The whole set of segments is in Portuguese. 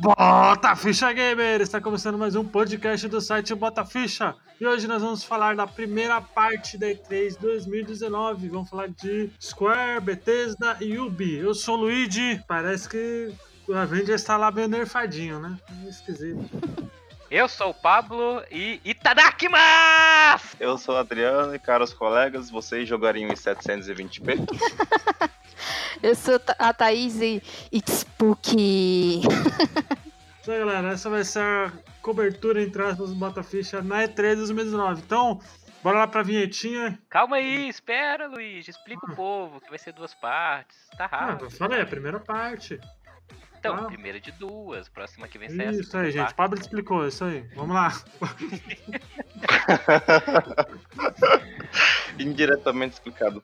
Bota Ficha Gamer! Está começando mais um podcast do site Bota Ficha. E hoje nós vamos falar da primeira parte da E3 2019. Vamos falar de Square, Bethesda e Ubi. Eu sou o Luigi. Parece que o Avengers está lá meio nerfadinho, né? Esquisito. Eu sou o Pablo e Itadakimasu! Eu sou o Adriano e, caros colegas, vocês jogariam em 720p? Eu sou a Thaís e It's Spooky. Isso aí, galera. Essa vai ser a cobertura, entre aspas, do Bota Ficha na E3 2019. Então, bora lá pra vinhetinha. Calma aí, espera, Luigi. Explica o povo que vai ser duas partes. Tá Ah, rápido. eu falei, a primeira parte. Então, ah. primeira de duas. Próxima que vem essa. Isso aí, gente. Pablo explicou, isso aí. Vamos lá. Indiretamente explicado.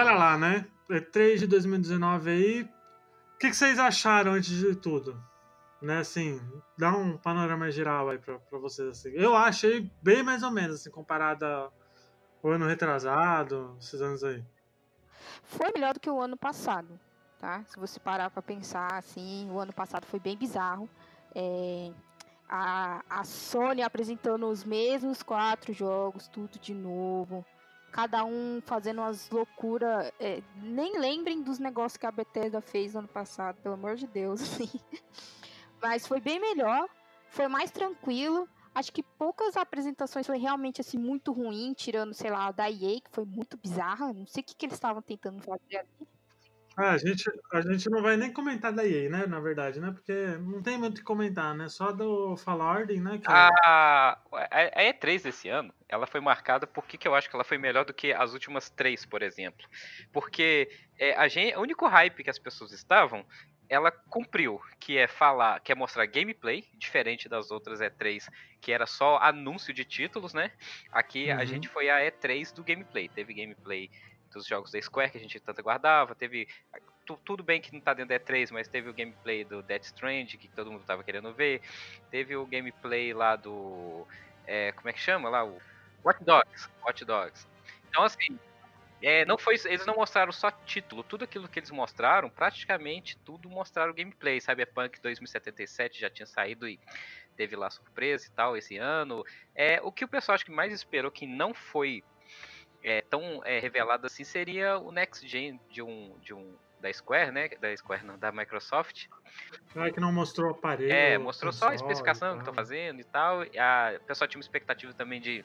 Bora lá, né? E3 de 2019 aí. O que, que vocês acharam antes de tudo? Né, assim, dá um panorama geral aí pra, pra vocês. Assim. Eu achei bem mais ou menos, assim, comparado ao ano retrasado, esses anos aí. Foi melhor do que o ano passado, tá? Se você parar pra pensar, assim, o ano passado foi bem bizarro. É, a, a Sony apresentando os mesmos quatro jogos, tudo de novo. Cada um fazendo umas loucuras. é, nem lembrem dos negócios que a Bethesda fez ano passado, pelo amor de Deus. Assim. Mas foi bem melhor, foi mais tranquilo. Acho que poucas apresentações foi realmente assim muito ruim, tirando, sei lá, a da EA, que foi muito bizarra. Não sei o que, que eles estavam tentando fazer ali. Ah, a, gente, a gente não vai nem comentar da EA, né? Na verdade, né? Porque não tem muito o que comentar, né? Só do Fala Ordem, né? Que é- A, a, a E3 desse ano, ela foi marcada por que, que eu acho que ela foi melhor do que as últimas três, por exemplo. Porque é, a gente, o único hype que as pessoas estavam, ela cumpriu, que é falar, que é mostrar gameplay, diferente das outras E3, que era só anúncio de títulos, né? Aqui Uhum. a gente foi a E3 do gameplay. Teve gameplay dos jogos da Square que a gente tanto aguardava, teve tu- tudo bem que não tá dentro da E3, mas teve o gameplay do Death Strand, que todo mundo tava querendo ver. Teve o gameplay lá do. é, como é que chama lá? O Watch Dogs. Watch Dogs. Então, assim. é, não foi, eles não mostraram só título, tudo aquilo que eles mostraram, praticamente tudo mostraram gameplay. Cyberpunk 2077 já tinha saído e teve lá surpresa e tal esse ano. É, o que o pessoal acho que mais esperou que não foi é, tão é, revelado assim seria o Next Gen de um, de um da Square, né? Da Square não, da Microsoft. Ah, que não mostrou o aparelho. É, mostrou só a especificação que estão fazendo e tal. E a o pessoal tinha uma expectativa também de.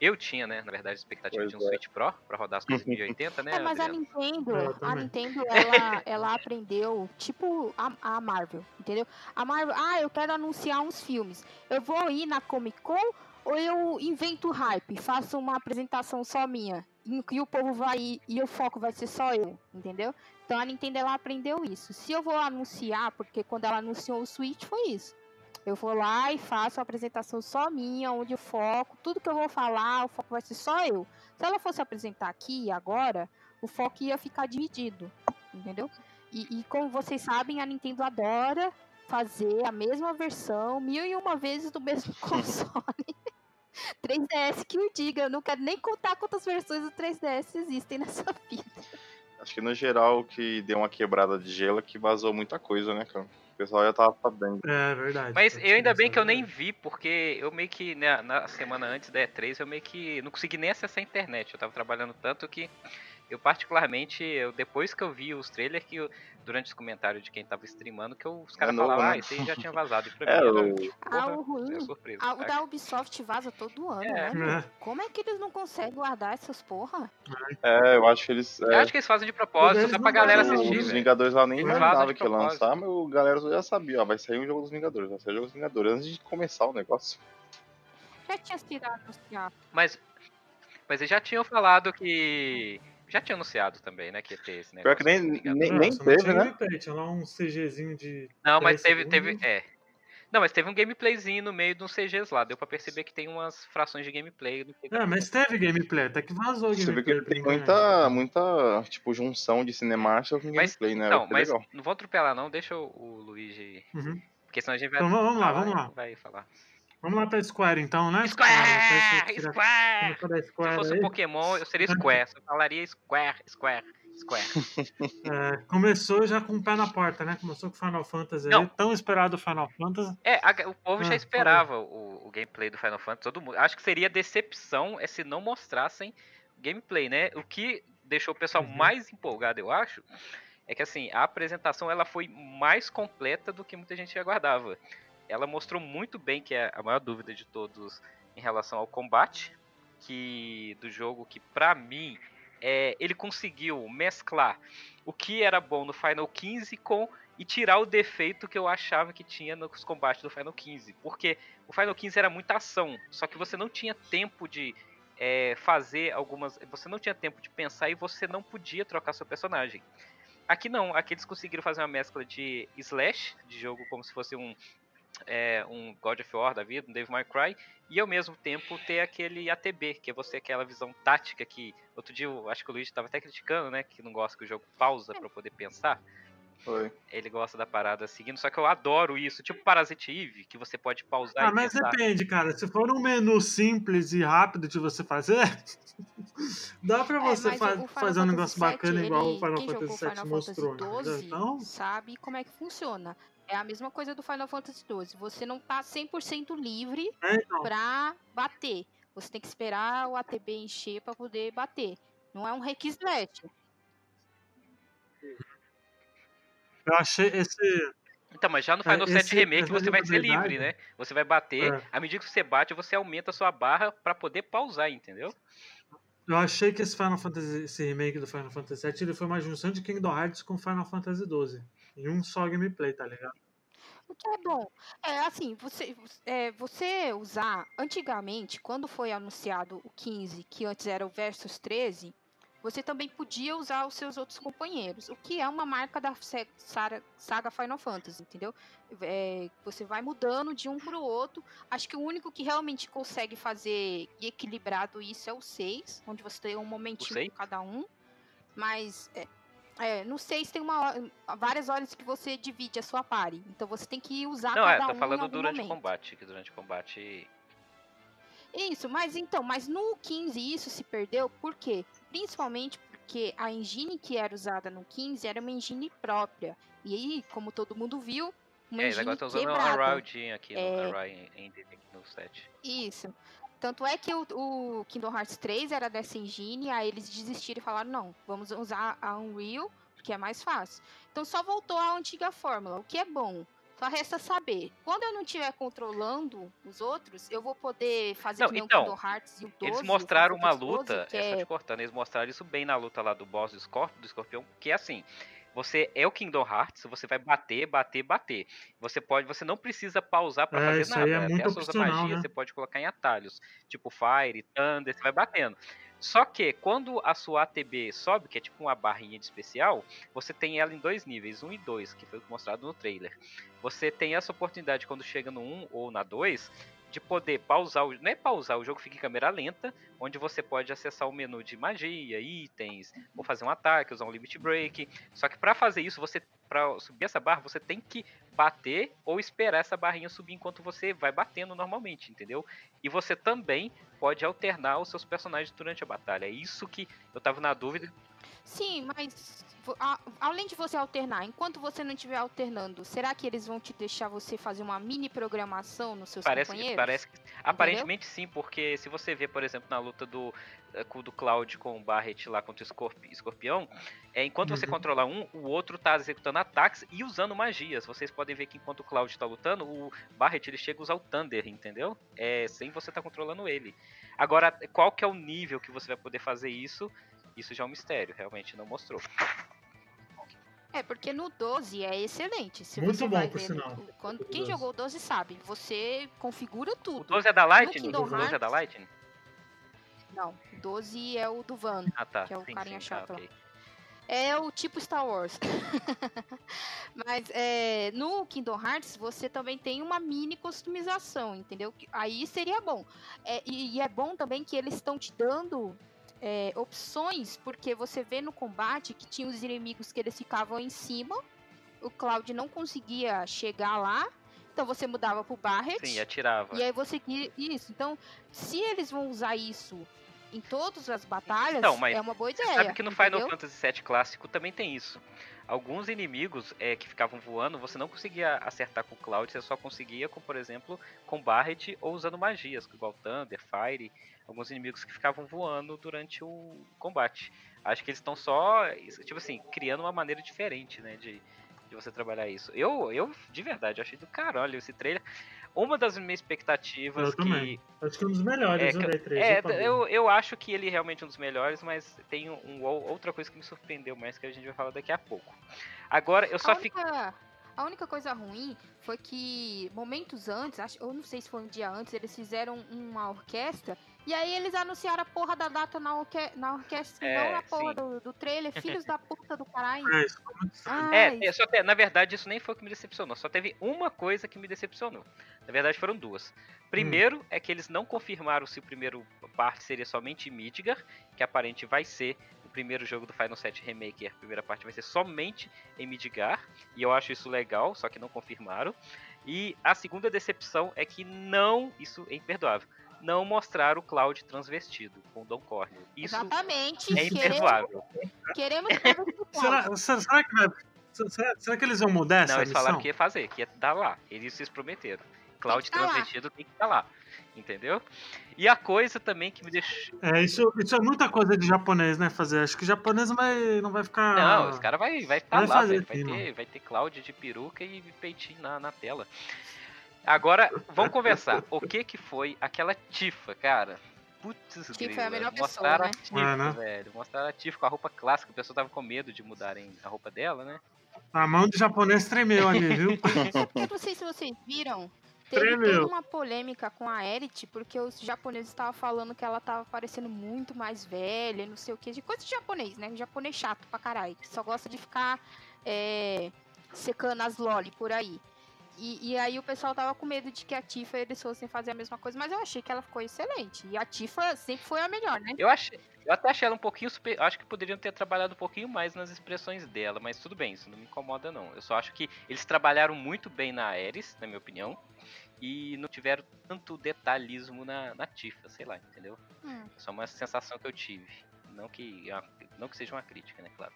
Eu tinha, né? Na verdade, expectativa Pois de um é. Switch Pro pra rodar as coisas em 1080, né? É, mas a Adriano? Nintendo, É, a também. Nintendo, ela, ela aprendeu, tipo a, a Marvel, entendeu? A Marvel, ah, eu quero anunciar uns filmes. Eu vou ir na Comic Con ou eu invento hype, faço uma apresentação só minha, e e o povo vai ir, e o foco vai ser só eu, entendeu? Então a Nintendo, ela aprendeu isso. Se eu vou anunciar, porque quando ela anunciou o Switch foi isso. Eu vou lá e faço uma apresentação só minha, onde o foco, tudo que eu vou falar, o foco vai ser só eu. Se ela fosse apresentar aqui agora, o foco ia ficar dividido, entendeu? E, e como vocês sabem, a Nintendo adora fazer a mesma versão mil e uma vezes do mesmo console. 3DS que o diga, eu não quero nem contar quantas versões do 3DS existem nessa vida. Acho que no geral o que deu uma quebrada de gelo é que vazou muita coisa, né, cara? O pessoal já tava sabendo. É verdade. Mas eu ainda bem que eu nem vi, porque eu meio que na, na semana antes da E3 eu meio que não consegui nem acessar a internet. Eu tava trabalhando tanto que Eu particularmente, eu, depois que eu vi os trailers, que eu, durante os comentários de quem tava streamando, que eu, os caras É falavam, né? ah, esse aí já tinha vazado. E pra É, mim, o- tipo, Ah, o ruim. é surpresa. Ah, o da Ubisoft vaza todo ano, É. né? É. Como é que eles não conseguem guardar essas porra? É, eu acho que eles. Eu É, acho que eles fazem de propósito, só pra galera assistir, os velho. Vingadores lá nem imaginava que lançar, mas o galera já sabia, ó, vai sair um jogo dos Vingadores, vai sair o jogo dos Vingadores antes de começar o negócio. Já tinha sido anunciado. Mas, mas eles já tinham falado que... Já tinha anunciado também, né, que ia ter esse Pior negócio. que nem, Vingadores. nem, Não, nem não teve, tinha né? gameplay, Tinha lá um CGzinho de. Não, mas 10 teve, teve, é. Não, mas teve um gameplayzinho no meio de uns CGs lá. Deu pra perceber que tem umas frações de gameplay. do que- É, mas teve gameplay, até que vazou o Você vê gameplay. que tem muita, muita, tipo, junção de cinemática com Mas- gameplay, né? Não, mas legal. não vou atropelar não, deixa o, o Luigi. Uhum. Porque senão a gente vai. Então vamos lá, vamos lá. Vai falar. Vamos lá pra Square então, né? Square! Square! Square! Se fosse um Pokémon, eu seria Square. Eu falaria Square, Square, Square. É, começou já com o pé na porta, né? Começou com Final Fantasy Não. aí, tão esperado Final Fantasy. É, a- o povo Ah, já esperava o, o gameplay do Final Fantasy, todo mundo. Acho que seria decepção é se não mostrassem gameplay, né? O que deixou o pessoal Uhum. mais empolgado, eu acho, é que assim, a apresentação ela foi mais completa do que muita gente aguardava. Ela mostrou muito bem que é a maior dúvida de todos em relação ao combate que do jogo que pra mim é, ele conseguiu mesclar o que era bom no Final 15 com e tirar o defeito que eu achava que tinha nos combates do Final 15. Porque o Final 15 era muita ação, só que você não tinha tempo de é, fazer algumas. Você não tinha tempo de pensar e você não podia trocar seu personagem. Aqui não, aqui eles conseguiram fazer uma mescla de slash, de jogo como se fosse um, é, um God of War da vida, um Devil May Cry, e ao mesmo tempo ter aquele ATB, que é você aquela visão tática que outro dia eu acho que o Luigi estava até criticando, né, que não gosta que o jogo pausa para poder pensar. Foi. Ele gosta da parada seguindo, só que eu adoro isso, tipo Parasite Eve, que você pode pausar Ah, e mas pensar. depende, cara. Se for um menu simples e rápido de você fazer, dá pra É, você mas fa- fazer um negócio VII, bacana igual o ele- Final Fantasy VII mostrou. Fantasy entendeu? 12 Então, sabe como é que funciona. É a mesma coisa do Final Fantasy 12. Você não tá 100% livre é, então. pra bater. Você tem que esperar o ATB encher pra poder bater. Não é um requisito. Eu achei esse. Então, mas já no É, Final 7 esse- Remake essa você vai ser livre, né? Você vai bater, É. à medida que você bate, você aumenta a sua barra pra poder pausar, entendeu? Eu achei que esse Final Fantasy, esse remake do Final Fantasy VII, ele foi uma junção de Kingdom Hearts com Final Fantasy XII. Em um só gameplay, tá ligado? O que é bom. É assim, você, é, você usar. Antigamente, quando foi anunciado o 15, que antes era o Versus 13, você também podia usar os seus outros companheiros. O que é uma marca da saga, Final Fantasy, entendeu? É, você vai mudando de um pro outro. Acho que o único que realmente consegue fazer equilibrado isso é o 6, onde você tem um momentinho com cada um. Mas é, é, no 6 tem uma, hora- várias horas que você divide a sua party. Então você tem que usar Não, é, cada tô um falando durante o momento. combate, que durante o combate. Isso, mas então, mas no 15 isso se perdeu, por quê? Principalmente porque a engine que era usada no 15 era uma engine própria. E aí, como todo mundo viu, uma É, engine agora estão usando quebrada. a Unreal Engine aqui, É. no Unreal Engine aqui no set. Isso. Tanto é que o, o Kingdom Hearts 3 era dessa engine, aí eles desistiram e falaram, não, vamos usar a Unreal, porque é mais fácil. Então só voltou à antiga fórmula, o que é bom. Só resta saber. Quando eu não estiver controlando os outros, eu vou poder fazer Não, que então, o Kingdom Hearts e o 12. Eles mostraram uma 12, luta, que é, só te cortando, eles mostraram isso bem na luta lá do boss do, Scorp, do escorpião, que é assim, você é o Kingdom Hearts, você vai bater, bater, bater. Você pode, você não precisa pausar pra É, fazer aí nada. é Até as suas magias né? você pode colocar em atalhos, tipo Fire, Thunder, você vai batendo. Só que quando a sua ATB sobe, que é tipo uma barrinha de especial, você tem ela em dois níveis, 1 e 2, que foi mostrado no trailer. Você tem essa oportunidade quando chega no 1 ou na 2 de poder pausar, o, não é pausar, o jogo fica em câmera lenta, onde você pode acessar o menu de magia, itens, ou fazer um ataque, usar um limit break. Só que para fazer isso, você para subir essa barra, você tem que bater ou esperar essa barrinha subir enquanto você vai batendo normalmente, entendeu? E você também pode alternar os seus personagens durante a batalha. É isso que eu tava na dúvida. Sim, mas a- além de você alternar, enquanto você não estiver alternando, será que eles vão te deixar você fazer uma mini programação nos seus Parece, companheiros? parece que. Aparentemente sim, porque se você vê, por exemplo, na luta do, eh, com- do Cloud com o Barret lá contra o Escorpi- Escorpião, é, enquanto você Uhum. controla um, o outro tá executando ataques e usando magias. Vocês podem ver que enquanto o Cloud tá lutando, o Barret ele chega a usar o Thunder, entendeu? É, sem você tá controlando ele. Agora, qual que é o nível que você vai poder fazer isso? Isso já é um mistério, realmente não mostrou. É, porque no 12 é excelente. Se Muito você bom, vai por ver, sinal. quando, O quem 12. jogou o 12 sabe, você configura O tudo. 12 é da Lightning? O 12 é da Hearts- Lightning? Não, o 12 é o do Van. Ah, tá. Que é o sim, carinha sim, chato ah, lá. ok. É o tipo Star Wars. Mas é, no Kingdom Hearts você também tem uma mini customização, entendeu? Que- Aí seria bom. É, e, e é bom também que eles estão te dando é, opções, porque você vê no combate que tinha os inimigos que eles ficavam em cima, o Cloud não conseguia chegar lá, então você mudava pro Barret. Sim, atirava. E aí você queria isso. Então, se eles vão usar isso em todas as batalhas, Então, é uma boa ideia. sabe que no Final entendeu? Fantasy VII clássico também tem isso. Alguns inimigos é, que ficavam voando, você não conseguia acertar com o Cloud, você só conseguia com, por exemplo, com Barret ou usando magias, igual Thunder, Fire, alguns inimigos que ficavam voando durante o combate. Acho que eles estão só, tipo assim, criando uma maneira diferente, né, de, de você trabalhar isso. Eu, eu, de verdade, achei do caralho esse trailer. Uma das minhas expectativas Eu que também. Acho que um dos melhores, É, o que- Day 3. é, eu eu, eu acho que ele é realmente um dos melhores, mas tem um, um- outra coisa que me surpreendeu mais que a gente vai falar daqui a pouco. Agora, eu só a, fico. única, a única coisa ruim foi que momentos antes, acho, eu não sei se foi um dia antes, eles fizeram uma orquestra e aí eles anunciaram a porra da data na, orque, na orquestra, É, não na porra do, do trailer, filhos da puta do caralho. É, isso É, é, só te- na verdade, isso nem foi o que me decepcionou. Só teve uma coisa que me decepcionou. Na verdade, foram duas. Primeiro é que eles não confirmaram se o primeiro parte seria somente em Midgar, que aparente vai ser o primeiro jogo do Final 7 Remake. A primeira parte vai ser somente em Midgar, e eu acho isso legal, só que não confirmaram. E a segunda decepção é que não, isso é imperdoável, não mostraram o Cloud transvestido com o Don Cornel. Isso exatamente. é queremos, imperdoável. queremos Cloud. Será, será, será que vai. Será, será que eles vão mudar essa Não, eles falaram que ia fazer, que ia dar lá. Eles se prometeram. Cloud Tem tá lá. transvestido tem que estar lá. Entendeu? E a coisa também que me deixou. É, isso, isso é muita coisa de japonês, né? Fazer. Acho que japonês vai, não vai ficar. Não, os caras vai vai estar vai lá, fazer velho. Vai sim, ter, vai ter Cloud de peruca e peitinho na, na tela. Agora, vamos conversar. O que que foi aquela Tifa, cara? Putz, Tifa é a melhor mostraram pessoa, a né? Tifa, É, né? velho. Mostraram a Tifa com a roupa clássica. O pessoal tava com medo de mudarem a roupa dela, né? A mão do japonês tremeu ali, viu? Eu não sei se vocês viram. Teve Tremeu. toda uma polêmica com a Erit, porque os japoneses estavam falando que ela tava parecendo muito mais velha, e não sei o que, de coisa de japonês, né? Japonês chato pra caralho, que só gosta de ficar é, secando as loli por aí. E, e aí o pessoal tava com medo de que a Tifa eles fossem fazer a mesma coisa, mas eu achei que ela ficou excelente. E a Tifa sempre foi a melhor, né? Eu achei. Eu até achei ela um pouquinho super. Acho que poderiam ter trabalhado um pouquinho mais nas expressões dela, mas tudo bem, isso não me incomoda não. Eu só acho que eles trabalharam muito bem na Ares, na minha opinião, e não tiveram tanto detalhismo na, na Tifa, sei lá, entendeu? Hum. Só uma sensação que eu tive. Não que, não que seja uma crítica, né, claro.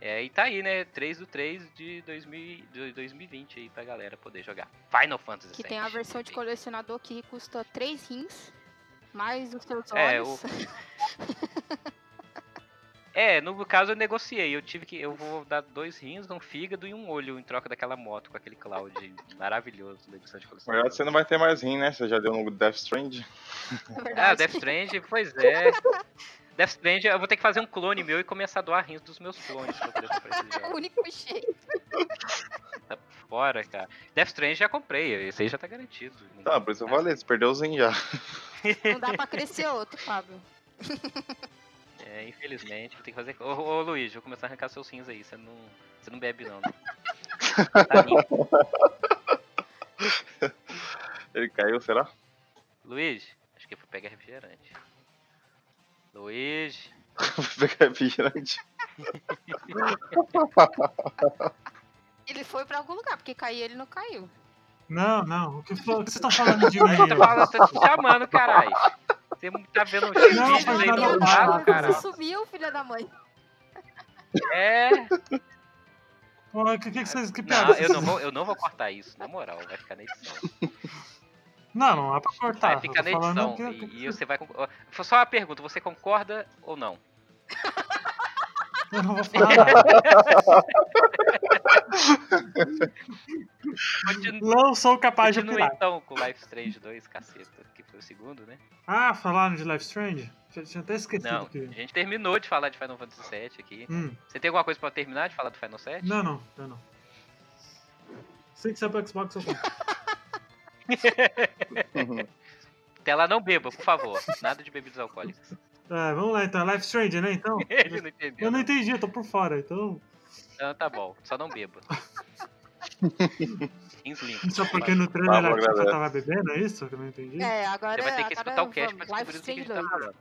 É, e tá aí, né? 3 do 3 de, 2000, de 2020 aí pra galera poder jogar. Final Fantasy Que tem a versão de colecionador que custa 3 rins, mais os seus É, olhos. É, no caso eu negociei. Eu tive que. Eu vou dar dois rins, um fígado e um olho em troca daquela moto com aquele Cloud maravilhoso da edição de Na coleção. verdade, você não vai ter mais rim, né? Você já deu no Death Strand. É Ah. Death Strange, pois é. Death Strange, eu vou ter que fazer um clone meu e começar a doar rins dos meus clones pra poder comprar esse É o único jeito. Fora, cara. Death Strange já comprei, esse aí já tá garantido. Tá, por isso eu falei, você perdeu os rim já. Não dá pra crescer outro, Fábio. É, infelizmente, vou ter que fazer. Ô, ô Luiz, vou começar a arrancar seus rins aí. Você não, você não bebe, não. Né? Tá. Ele caiu, será? Luiz, acho que eu vou pegar refrigerante. Luiz. Vou pegar refrigerante. Ele foi pra algum lugar, porque cair ele não caiu. Não, não. O que, o que vocês estão falando de mim? Eu tô, falando, tô te chamando, caralho. Você tá vendo o Não, vídeo mas aí não, do lado, não, Você sumiu, filha da mãe. É, Porra, que, que, que vocês. Que não, eu não, vou, eu não vou cortar isso, na moral, vai ficar na edição. Não, não é pra cortar. Vai ficar na edição. que- E, e você vai. Foi só uma pergunta, você concorda ou não? Eu não vou falar nada. Continua, Não sou capaz de continua opinar. então com Life Strange 2, caceta, que foi o segundo, né? Ah, falaram de Life Strange? Tinha até esquecido Não, que. a gente terminou de falar de Final Fantasy VII aqui. Hum, Você tem alguma coisa pra terminar de falar do Final 7? não, não, não, não. Sei que você é pro Xbox, eu compro. Tela não beba, por favor. Nada de bebidas alcoólicas. É, vamos lá então. Life Strange, né? Então. Ele não entendeu. Eu não entendi, eu tô por fora, então. Não, tá bom, só não beba. Só porque no trailer Pablo a Tifa agradece. tava bebendo, é isso que eu não entendi? É, agora. Você vai ter que escutar o cast pra descobrir Life o que a gente Strange tá 2. falando.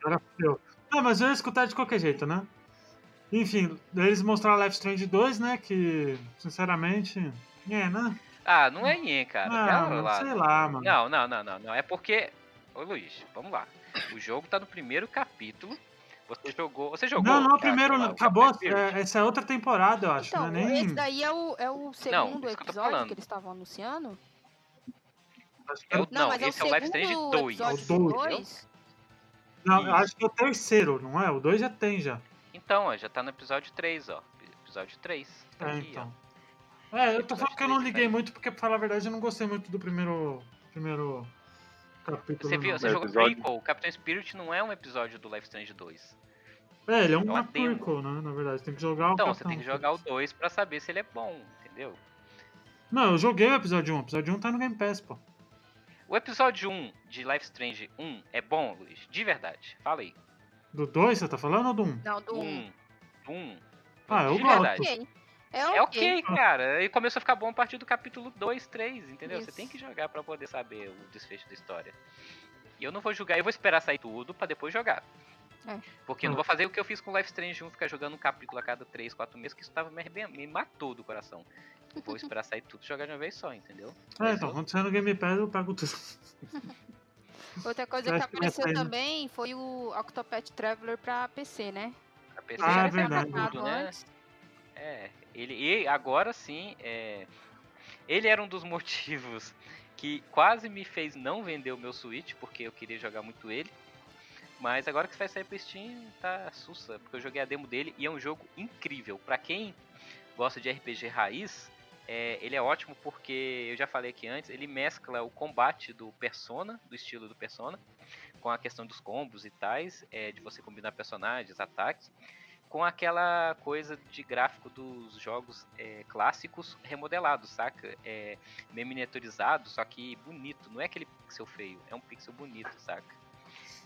Agora fudeu. Ah, mas eu ia escutar de qualquer jeito, né? Enfim, eles mostraram Life Strange 2, né? Que, sinceramente. É, né? Ah, não é Ien, cara. Ah, Pera mano, lá. sei lá, mano. Não, não, não, não, não. É porque. Ô Luiz, vamos lá. O jogo tá no primeiro capítulo. Você jogou. Você jogou? Não, não, o cara, primeiro. lá, o acabou. Spirit? é, essa é outra temporada, eu acho. Então, não é nem. esse daí é o, é o segundo que eu tô episódio falando. que eles estavam anunciando? acho que É é o- o- Não, mas esse é é o o Life Strange segundo 2. episódio É o do dois. dois? Não, eu Isso. acho que é o terceiro, não é? O 2 já tem já. Então, ó, já tá no episódio 3, ó. Episódio 3. Tá É, aqui, então. ó. É, eu tô falando que eu não liguei muito, porque pra falar a verdade eu não gostei muito do primeiro. Primeiro capítulo. Você viu, você É, jogou episódio. Prequel, o Captain Spirit não é um episódio do Life Strange 2. É, ele é uma demo. prequel, né? Na verdade, tem que jogar o Então, você Capitão. tem que jogar o 2 pra saber se ele é bom, entendeu? Não, eu joguei o episódio 1. O episódio 1 tá no Game Pass, pô. O episódio 1 de Life Strange 1 é bom, Luiz? De verdade. Fala aí. Do 2 você tá falando ou do 1? Não, do 1. Um. Um. Ah, eu de gosto. verdade. Ok. É É ok. ok, cara. E começou a ficar bom a partir do capítulo 2, 3, entendeu? Você Isso. tem que jogar pra poder saber o desfecho da história. E eu não vou julgar, eu vou esperar sair tudo pra depois jogar. É. Porque eu não vou fazer o que eu fiz com Life Strange 1, ficar jogando um capítulo a cada 3, 4 meses, que isso tava me, me matou do coração. Vou esperar sair tudo e jogar de uma vez só, entendeu? É, então, quando sair no Game Pass eu pego tudo. Outra coisa que que apareceu também foi o Octopath Traveler pra PC, né? a PC Ah, é verdade. tudo, né? É, ele e agora sim, é, ele era um dos motivos que quase me fez não vender o meu Switch, porque eu queria jogar muito ele. Mas agora que vai sair pro Steam, tá sussa, porque eu joguei a demo dele e é um jogo incrível. Pra quem gosta de RPG raiz, é, ele é ótimo porque, eu já falei aqui antes, ele mescla o combate do Persona, do estilo do Persona, com a questão dos combos e tais, é, de você combinar personagens, ataques, com aquela coisa de gráfico dos jogos é, clássicos remodelados, saca? É, meio miniaturizado, só que bonito. Não é aquele pixel feio, é um pixel bonito, saca?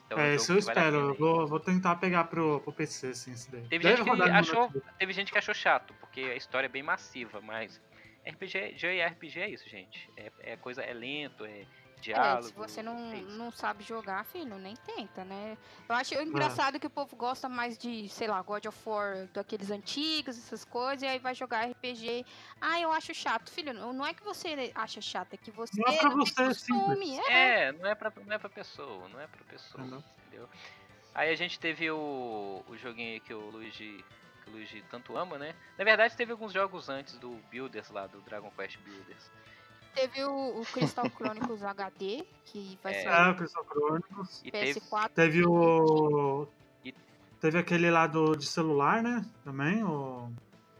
Então, é, um isso eu vale espero. aí. vou, vou tentar pegar pro, pro PC, assim, daí. Teve gente, que achou, teve gente que achou chato, porque a história é bem massiva, mas RPG, JRPG é isso, gente. É, é coisa, é lento, é É, diálogo. se você não, é não sabe jogar, filho, nem tenta, né? Eu acho engraçado que o povo gosta mais de, sei lá, God of War, daqueles antigos, essas coisas, e aí vai jogar RPG. Ah, eu acho chato. Filho, não não é que você acha chato, é que você Não é pra não tem você, é costume. É. É, não é pra, não é pra pessoa, não é pra pessoa, Entendeu? entendeu? Aí a gente teve o, o joguinho aí que o Luigi, que o Luigi tanto ama, né? Na verdade teve alguns jogos antes do Builders lá, do Dragon Quest Builders. Teve o, o Crystal Chronicles HD, que vai É. ser É, o Crystal Chronicles. E teve, PS4. Teve o. E- Teve aquele lá do, de celular, né? Também, o.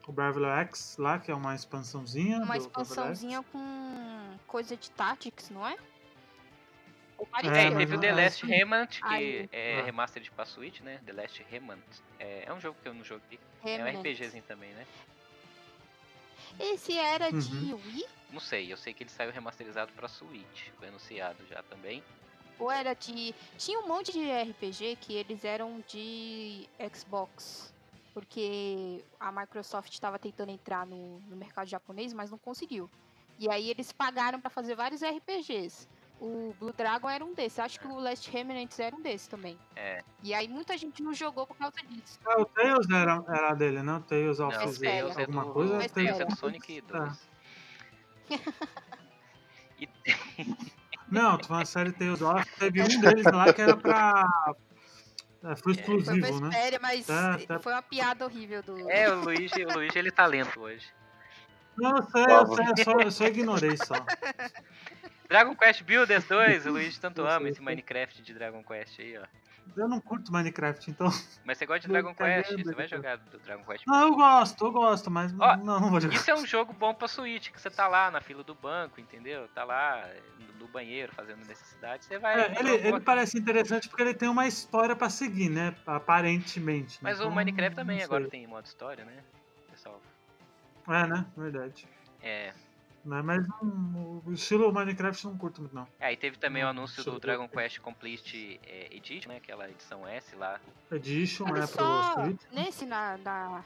O Bravely X lá, que é uma expansãozinha. Uma expansãozinha com coisa de Tactics, não é? É, é, teve o The é Last assim. Remnant, que Aí. é Ah. remastered pra Switch, né? The Last Remnant. É, é um jogo que eu não joguei. É um. RPGzinho também, né? Esse era de Uhum. Wii? Não sei, eu sei que ele saiu remasterizado pra Switch. Foi anunciado já também. Ou era de. Tinha um monte de RPG que eles eram de Xbox. Porque a Microsoft estava tentando entrar no, no mercado japonês, mas não conseguiu. E aí eles pagaram para fazer vários RPGs. O Blue Dragon era um desses. Acho que o Last Remnant era um desses também. É. E aí muita gente não jogou por causa disso. Ah, o Tails era, era dele, né? O Tails of Não, Mas o the- Tails é alguma do, coisa. o Tails é do Sonic 2. E Não, tô falando série Tails of. Teve um deles lá que era pra. É, foi É. Foi exclusivo, uma né? espéria, mas Tá, tá. foi uma piada horrível do. É, o Luigi, o Luigi ele tá lento hoje. Não, eu sei, eu sei, eu só, eu só ignorei só. Dragon Quest Builders 2, o Luigi tanto ama esse. Minecraft de Dragon Quest aí, ó. Eu não curto Minecraft, então. Mas você gosta de Dragon cagando, Quest? Você vai cara. jogar do Dragon Quest? Não, eu gosto, eu gosto, mas Ó, não, não vou jogar. Isso é um jogo bom pra Switch, que você tá lá na fila do banco, entendeu? Tá lá no banheiro fazendo necessidade, você vai. É, ele, ele parece interessante porque ele tem uma história pra seguir, né? Aparentemente. Mas o Então, Minecraft também agora tem modo história, né? Pessoal. É, né? Verdade. É. Né, Mas não- o estilo Minecraft eu não curto muito, não. Aí teve também o anúncio do Dragon. Quest Complete é, Edition, né? Aquela edição S lá. Edition é pro só. Switch. Nesse na, na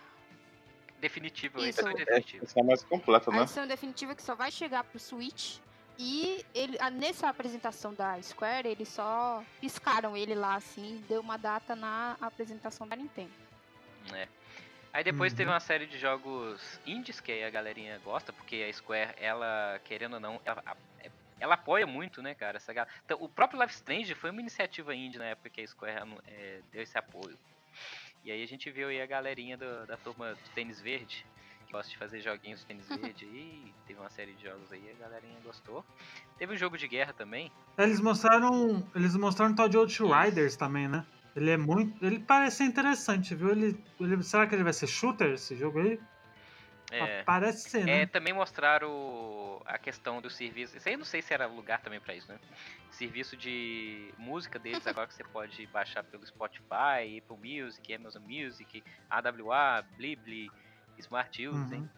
Definitivo, Isso. edição É, definitiva. essa é mais completa, a né? edição definitiva que só vai chegar pro Switch. E ele, nessa apresentação da Square, eles só piscaram ele lá assim, deu uma data na apresentação da Nintendo. É. Aí depois Uhum. teve uma série de jogos indies que aí a galerinha gosta, porque a Square, ela, querendo ou não, ela, a- ela apoia muito, né, cara? Essa, gal- então, o próprio Life Strange foi uma iniciativa indie na época que a Square é, deu esse apoio. E aí a gente viu aí a galerinha do- da turma do Tênis Verde, que gosta de fazer joguinhos de tênis verde aí, teve uma série de jogos aí, a galerinha gostou. Teve um jogo de guerra também, Eles mostraram. Eles mostraram um tal de Outriders também, né? Ele é muito. Ele parece ser interessante, viu? Ele, ele- será que ele vai ser shooter esse jogo aí? é... Ah, Parece ser, né? É, também mostraram a questão do serviço. Isso aí eu não sei se era lugar também pra isso, né? Serviço de música deles agora que você pode baixar pelo Spotify, Apple Music, Amazon Music, AWA, Blibli, Smart Use, hein? Uhum.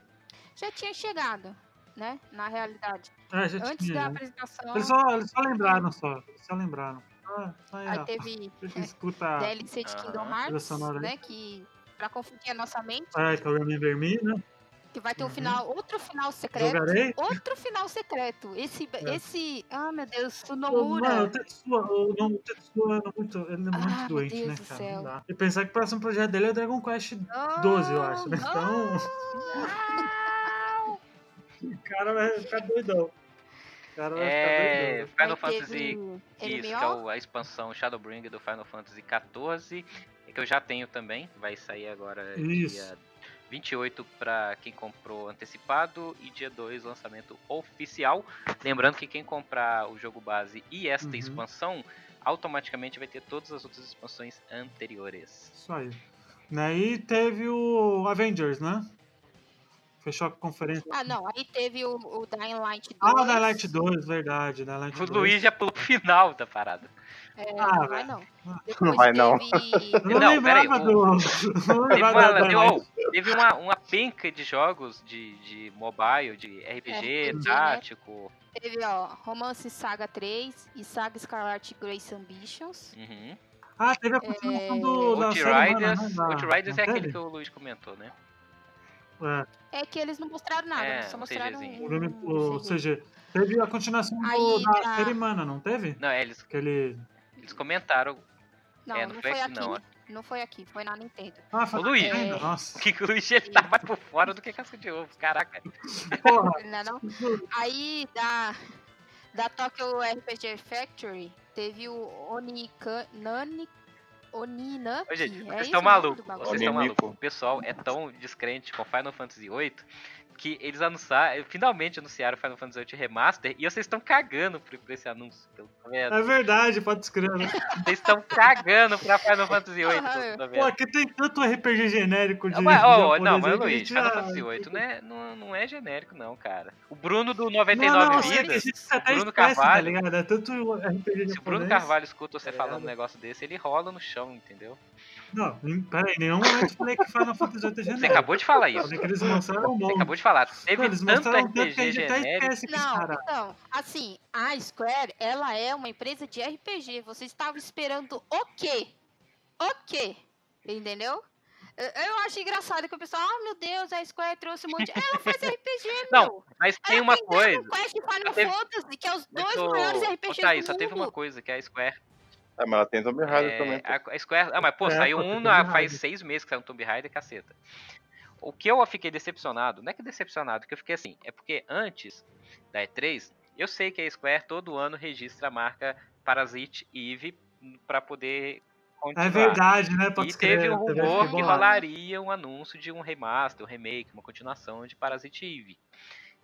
Já tinha chegado, né? Na realidade. É, já Antes tinha, da né? apresentação, Eles só, eles só lembraram só. Eles só lembraram. Ah, aí, aí ó. teve escuta. DLC de. Kingdom Hearts, aí. né? Que pra confundir a nossa mente, É, que é o Remember Me, né? que vai ter um Uhum. final, outro final secreto. Jogarei. Outro final secreto. Esse, É. esse, ah meu Deus, o Nomura. Mano, o Tetsuya, o, o Tetsuya é muito, ele é muito Ah, meu doente, Deus né, do cara? céu. E pensar que o próximo projeto dele é Dragon Quest Não, 12, eu acho, né? Então, não. o cara vai ficar doidão. O cara É, Final Fantasy teve Isso, que é o- a expansão Shadowbringer do Final Fantasy XIV, que eu já tenho também, vai sair agora Isso. dia 28 para quem comprou antecipado e dia 2 lançamento oficial. Lembrando que quem comprar o jogo base e esta Uhum. expansão, automaticamente vai ter todas as outras expansões anteriores. Isso aí. Daí teve o Avengers, né? Fechou a conferência. Ah, não. Aí teve o, o Dying Light 2. Ah, o Dying Light 2, verdade. Dying Light O 2. Luigi já pulou o final da parada. É, Ah, não vai não. Depois vai não. teve- Eu não, Não, lembrava peraí, do. Não Teve lembrava uma, do Dying teve- oh, uma, uma penca de jogos de, de mobile, de RPG, RPG, né? tático. Teve, ó, Romance Saga 3 e Saga Scarlet Grace Ambitions. Uhum. Ah, teve a continuação do. da série Outriders, né? Outriders não é aquele que o Luiz comentou, né? É, É que eles não mostraram nada, É, só um mostraram o, nome- um o CG. Teve a continuação do, Aí, da pra- série humana, não teve? Não, é, eles, Aquele. eles comentaram. Não, é, não, não foi foi aqui. não. Não foi aqui, foi na Nintendo. Ah, foi Luiz. ainda, É. Nossa. Que o Luiz ele tá mais por fora do que casca de ovo, caraca. Porra. Não é não? Aí da, da Tokyo RPG Factory teve o Onika, Ô, gente, é vocês estão malucos. bagulho? Vocês estão malucos. O pessoal é tão descrente com Final Fantasy VIII que eles anunciaram, finalmente anunciaram Final Fantasy VIII Remaster e vocês estão cagando por, por esse anúncio. Tá vendo? É verdade, pode escrever. Vocês estão cagando pra Final Fantasy VIII, tá Pô, aqui tem tanto RPG genérico de. Ah, mas, japonês não, mas Luiz, gente Final já- Fantasy VIII não é, não, não é genérico, não, cara. O Bruno do Não, 99 não, a Vidas, até Bruno esquece, tá Carvalho. ligado? É tanto RPG se o Bruno japonês. Carvalho escuta você tá falando um negócio desse, ele rola no chão, entendeu? Não, peraí, nenhum momento eu falei que Final Fantasy VIII é Você genérico. acabou de falar isso. Eles mostraram um Você acabou de falar. Teve Não, eles tanto que a RPG gente até genérico. esquece Não, então, assim, a Square, ela é uma empresa de RPG. Você estava esperando o quê? O quê? Entendeu? Eu, acho engraçado que o pessoal, ah, meu Deus, a Square trouxe um monte. Ela faz RPG, Não, meu. Mas tem Ela uma tem coisa. Quest e Final teve- Fantasy, que é os Mas dois o- maiores ô, RPGs Thaís, do só mundo. teve uma coisa, que a Square. É, mas ela tem Tomb Raider é, também. pô. a, a Square. Ah, mas pô, É, saiu um na- faz seis meses que saiu um Tomb Raider, caceta. O que eu fiquei decepcionado, não é que decepcionado, que eu fiquei assim, é porque antes da E3, eu sei que a Square todo ano registra a marca Parasite Eve pra poder continuar. É verdade, né? Pode E escrever, teve um rumor que rolaria um anúncio de um remaster, um remake, uma continuação de Parasite Eve.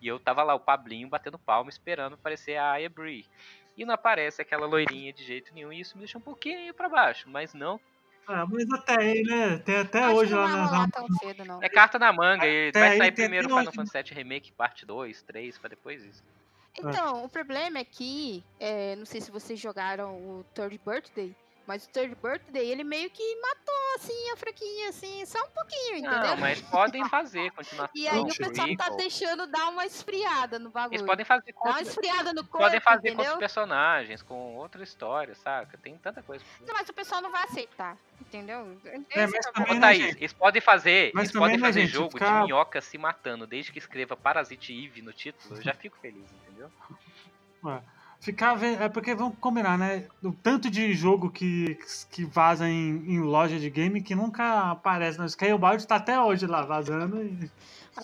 E eu tava lá, o Pablinho, batendo palma, esperando aparecer a Aya Bree. E não aparece aquela loirinha de jeito nenhum, e isso me deixa um pouquinho pra baixo. Mas não, Ah, mas até aí, né? Tem até Acho hoje que não lá vai na. rolar na- tão cedo, não. é carta na manga. E vai sair primeiro Final hoje. Fantasy VII Remake, parte 2, 3, pra depois isso. Então, o problema é que, é, não sei se vocês jogaram o Third Birthday, mas o Third Birthday, ele meio que matou, assim, a franquinha, assim, só um pouquinho, entendeu? Não, mas podem fazer continuação. E aí o pessoal tá deixando dar uma esfriada no bagulho. Eles podem fazer com Dá uma esfriada no corpo, podem fazer com entendeu? outros personagens, com outra história, saca? Tem tanta coisa. Não, mas o pessoal não vai aceitar, entendeu? É, mas é o também, né, Thaís, gente? eles podem fazer, Mas eles também, podem fazer gente, jogo ficar- de minhoca se matando, desde que escreva Parasite Eve no título, eu já fico feliz, entendeu? Ficar vendo. É porque vamos combinar, né? O tanto de jogo que, que vaza em, em loja de game que nunca aparece. Né? O Scalebound tá até hoje lá vazando e,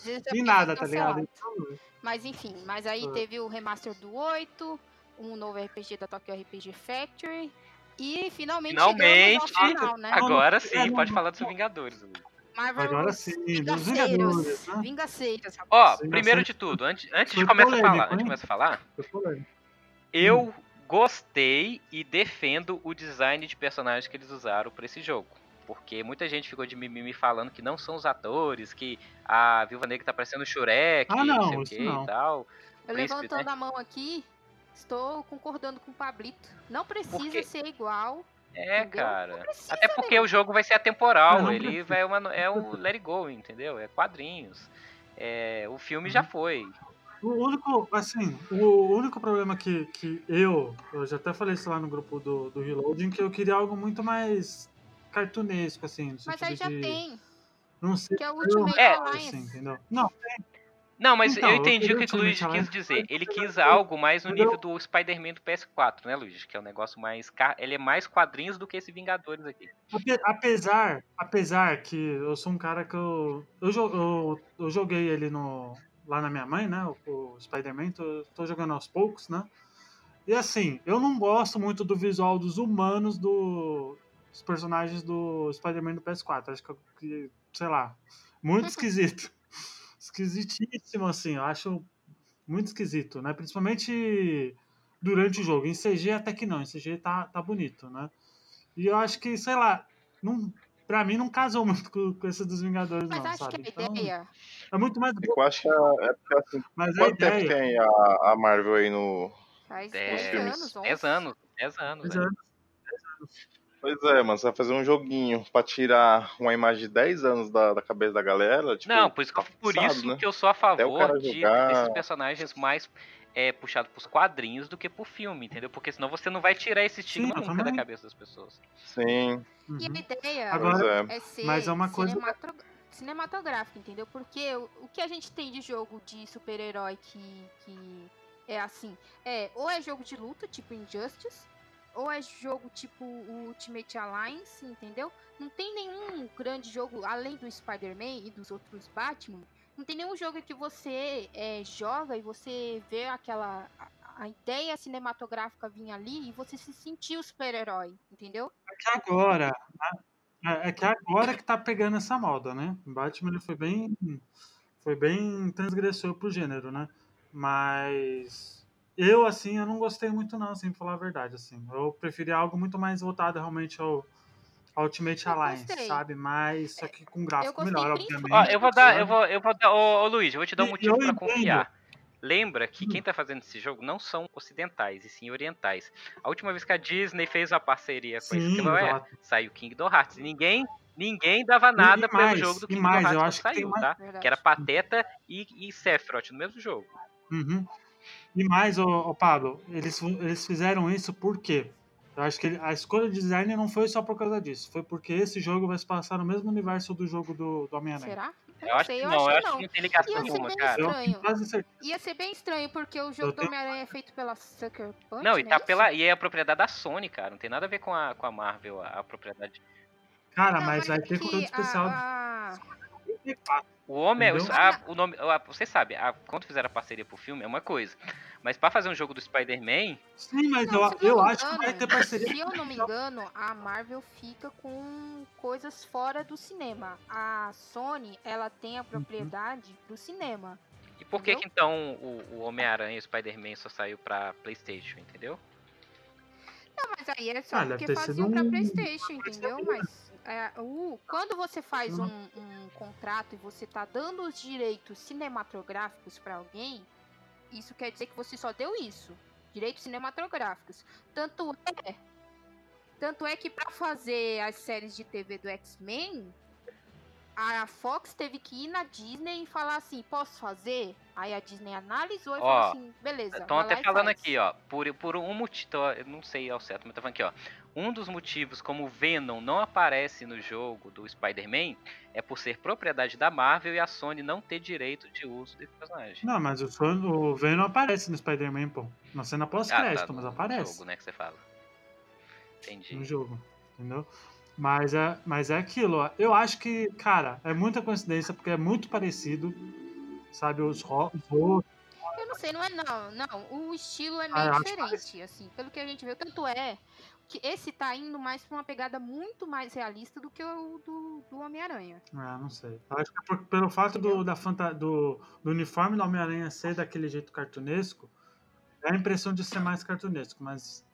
é e nada, foi tá ligado? Então, Mas enfim, mas aí É. teve o remaster do 8, um novo RPG da Tokyo RPG Factory. E finalmente, Finalmente, final, né? Agora É, sim, não- pode falar dos Vingadores. Luiz. Marvel Agora sim, dos Vingaceiros. Vingadores, né? Vingaceiros, rapaz. Ó, Sim, primeiro de tudo, antes, antes de começar a falar, antes de começar a falar, Eu eu gostei e defendo o design de personagem que eles usaram pra esse jogo. Porque muita gente ficou de mimimi falando que não são os atores, que a Viúva Negra tá parecendo o Shurek, Ah, não, não sei o que não. e tal. Eu príncipe, levantando né? a mão aqui, estou concordando com o Pablito. Não precisa Porque- ser igual. É, Entendeu? cara. Precisa, Até porque o jogo vai ser atemporal, Não, não ele vai uma, é o Let It Go, entendeu? É quadrinhos. É, o filme já foi. O único, assim, o único problema que, que eu, eu já até falei isso lá no grupo do, do Reloading, que eu queria algo muito mais cartunesco, assim, no Mas aí já de tem, não ser que é o Ultimate É. Alliance. assim, entendeu? Não, Não, mas Então, eu entendi o que, que o Luigi quis dizer. Ele quis algo mais no nível do Spider-Man do PS4, né, Luigi? Que é um negócio mais. ca- Ele é mais quadrinhos do que esse Vingadores aqui. Ape- Apesar, apesar que eu sou um cara que eu. Eu, eu, eu joguei ele no, lá na minha mãe, né? O, o Spider-Man, tô, tô jogando aos poucos, né? E assim, eu não gosto muito do visual dos humanos do, dos personagens do Spider-Man do PS4. Acho que, sei lá, muito esquisito. Esquisitíssimo, assim, eu acho muito esquisito, né? Principalmente durante o jogo. Em CG até que não, em CG tá, tá bonito, né? E eu acho que, sei lá, não, pra mim não casou muito com, com esse dos Vingadores, Mas não, acho sabe? que a Então, ideia. é muito mais É que eu acho que é, é porque assim, Mas a quanto tempo ideia. tem a, a Marvel aí no. Faz É, 10 filmes. anos, 10 11. anos, 10 anos. Mas né? é- Pois é, mano, você vai fazer um joguinho pra tirar uma imagem de 10 anos da, da cabeça da galera. Tipo, Não, por isso, que, eu- por forçado, isso né? que eu sou a favor de, jogar- desses personagens mais é, puxados pros quadrinhos do que pro filme, entendeu? Porque senão você não vai tirar esse estigma Sim, nunca da cabeça das pessoas. Sim, Uhum. E a ideia Agora- é. é ser mas é uma coisa- cinematográfica, entendeu? Porque o, o que a gente tem de jogo de super-herói que, que é assim, é ou é jogo de luta, tipo Injustice, ou é jogo tipo o Ultimate Alliance, entendeu? Não tem nenhum grande jogo, além do Spider-Man e dos outros Batman, não tem nenhum jogo que você é, joga e você vê aquela... A, a ideia cinematográfica vir ali e você se sentir o super-herói, entendeu? É que agora. né? É, é que agora que tá pegando essa moda, né? Batman foi bem. Foi bem transgressor pro gênero, né? Mas. Eu, assim, eu não gostei muito, não, assim, pra falar a verdade, assim. Eu preferi algo muito mais voltado realmente ao. Ultimate Eu Alliance, sabe? Mas só que com gráfico melhor, obviamente. Ó, eu vou dar, eu vou, eu vou dar, ô, ô Luiz, eu vou te dar um motivo eu pra entendo. confiar. Lembra Hum. que quem tá fazendo esse jogo não são ocidentais, e sim orientais. A última vez que a Disney fez uma parceria com a Sim, Square, exato. saiu Kingdom Hearts. Ninguém, ninguém dava nada pelo mais, jogo do Kingdom mais, eu Hearts quando acho que saiu, mais- tá? Verdade. Que era Pateta e, e Sephiroth no mesmo jogo. Uhum. E mais, ô, ô Pablo, eles, eles fizeram isso por quê? Eu acho que ele- a escolha de design não foi só por causa disso. Foi porque esse jogo vai se passar no mesmo universo do jogo do, do Homem-Aranha. Será? Eu Eu não acho sei, que eu não, acho eu que acho não. que não tem ligação Ia ser nenhuma, bem cara. Estranho. quase certeza. Ia ser bem estranho, porque o jogo Eu do tenho- Homem-Aranha é feito pela Sucker Punch, Não, e tá pela. E é a propriedade da Sony, cara. Não tem nada a ver com a, com a Marvel, a, a propriedade. Cara, Não, mas vai é ter conteúdo especial. A, a- 34. O homem, Entendeu? a- o nome, a- você sabe, a- quando fizeram a parceria pro filme é uma coisa, mas pra fazer um jogo do Spider-Man, Sim, mas Não, eu, eu eu acho que vai engano, ter parceria. Se eu não me engano, a Marvel fica com coisas fora do cinema. A Sony, ela tem a Uhum. propriedade do cinema. e por que Entendeu? que então o, o Homem-Aranha e o Spider-Man só saiu pra Playstation, entendeu? Não, mas aí é só Ah, porque faziam pra um- Playstation, entendeu? Mas é, o, quando você faz um, Uhum. um contrato e você tá dando os direitos cinematográficos pra alguém, isso quer dizer que você só deu isso. Direitos cinematográficos. Tanto é. Tanto é que pra fazer as séries de TV do X-Men, a Fox teve que ir na Disney e falar assim, posso fazer? Aí a Disney analisou e Ó, falou assim, beleza. Estão até e falando aqui, ó, por, por um motivo, eu não sei ao certo, mas tá falando aqui, ó. Um dos motivos como o Venom não aparece no jogo do Spider-Man é por ser propriedade da Marvel e a Sony não ter direito de uso desse personagem. Não, mas o, o Venom aparece no Spider-Man, pô. Na cena pós-crédito, Ah, tá, mas no aparece jogo, né, que você fala. Entendi. no jogo. Entendeu? Mas é, mas é aquilo, ó. Eu acho que, cara, é muita coincidência, porque é muito parecido. Sabe, os ro- os rostos. Eu não sei, não é não, não. O estilo é Ah, meio acho diferente, assim, pelo que a gente viu. Tanto é que esse tá indo mais pra uma pegada muito mais realista do que o do, do Homem-Aranha. Ah, não sei. Acho que é por- pelo fato do, da fanta, do, do uniforme do Homem-Aranha ser daquele jeito cartunesco, dá a impressão de ser mais cartunesco, mas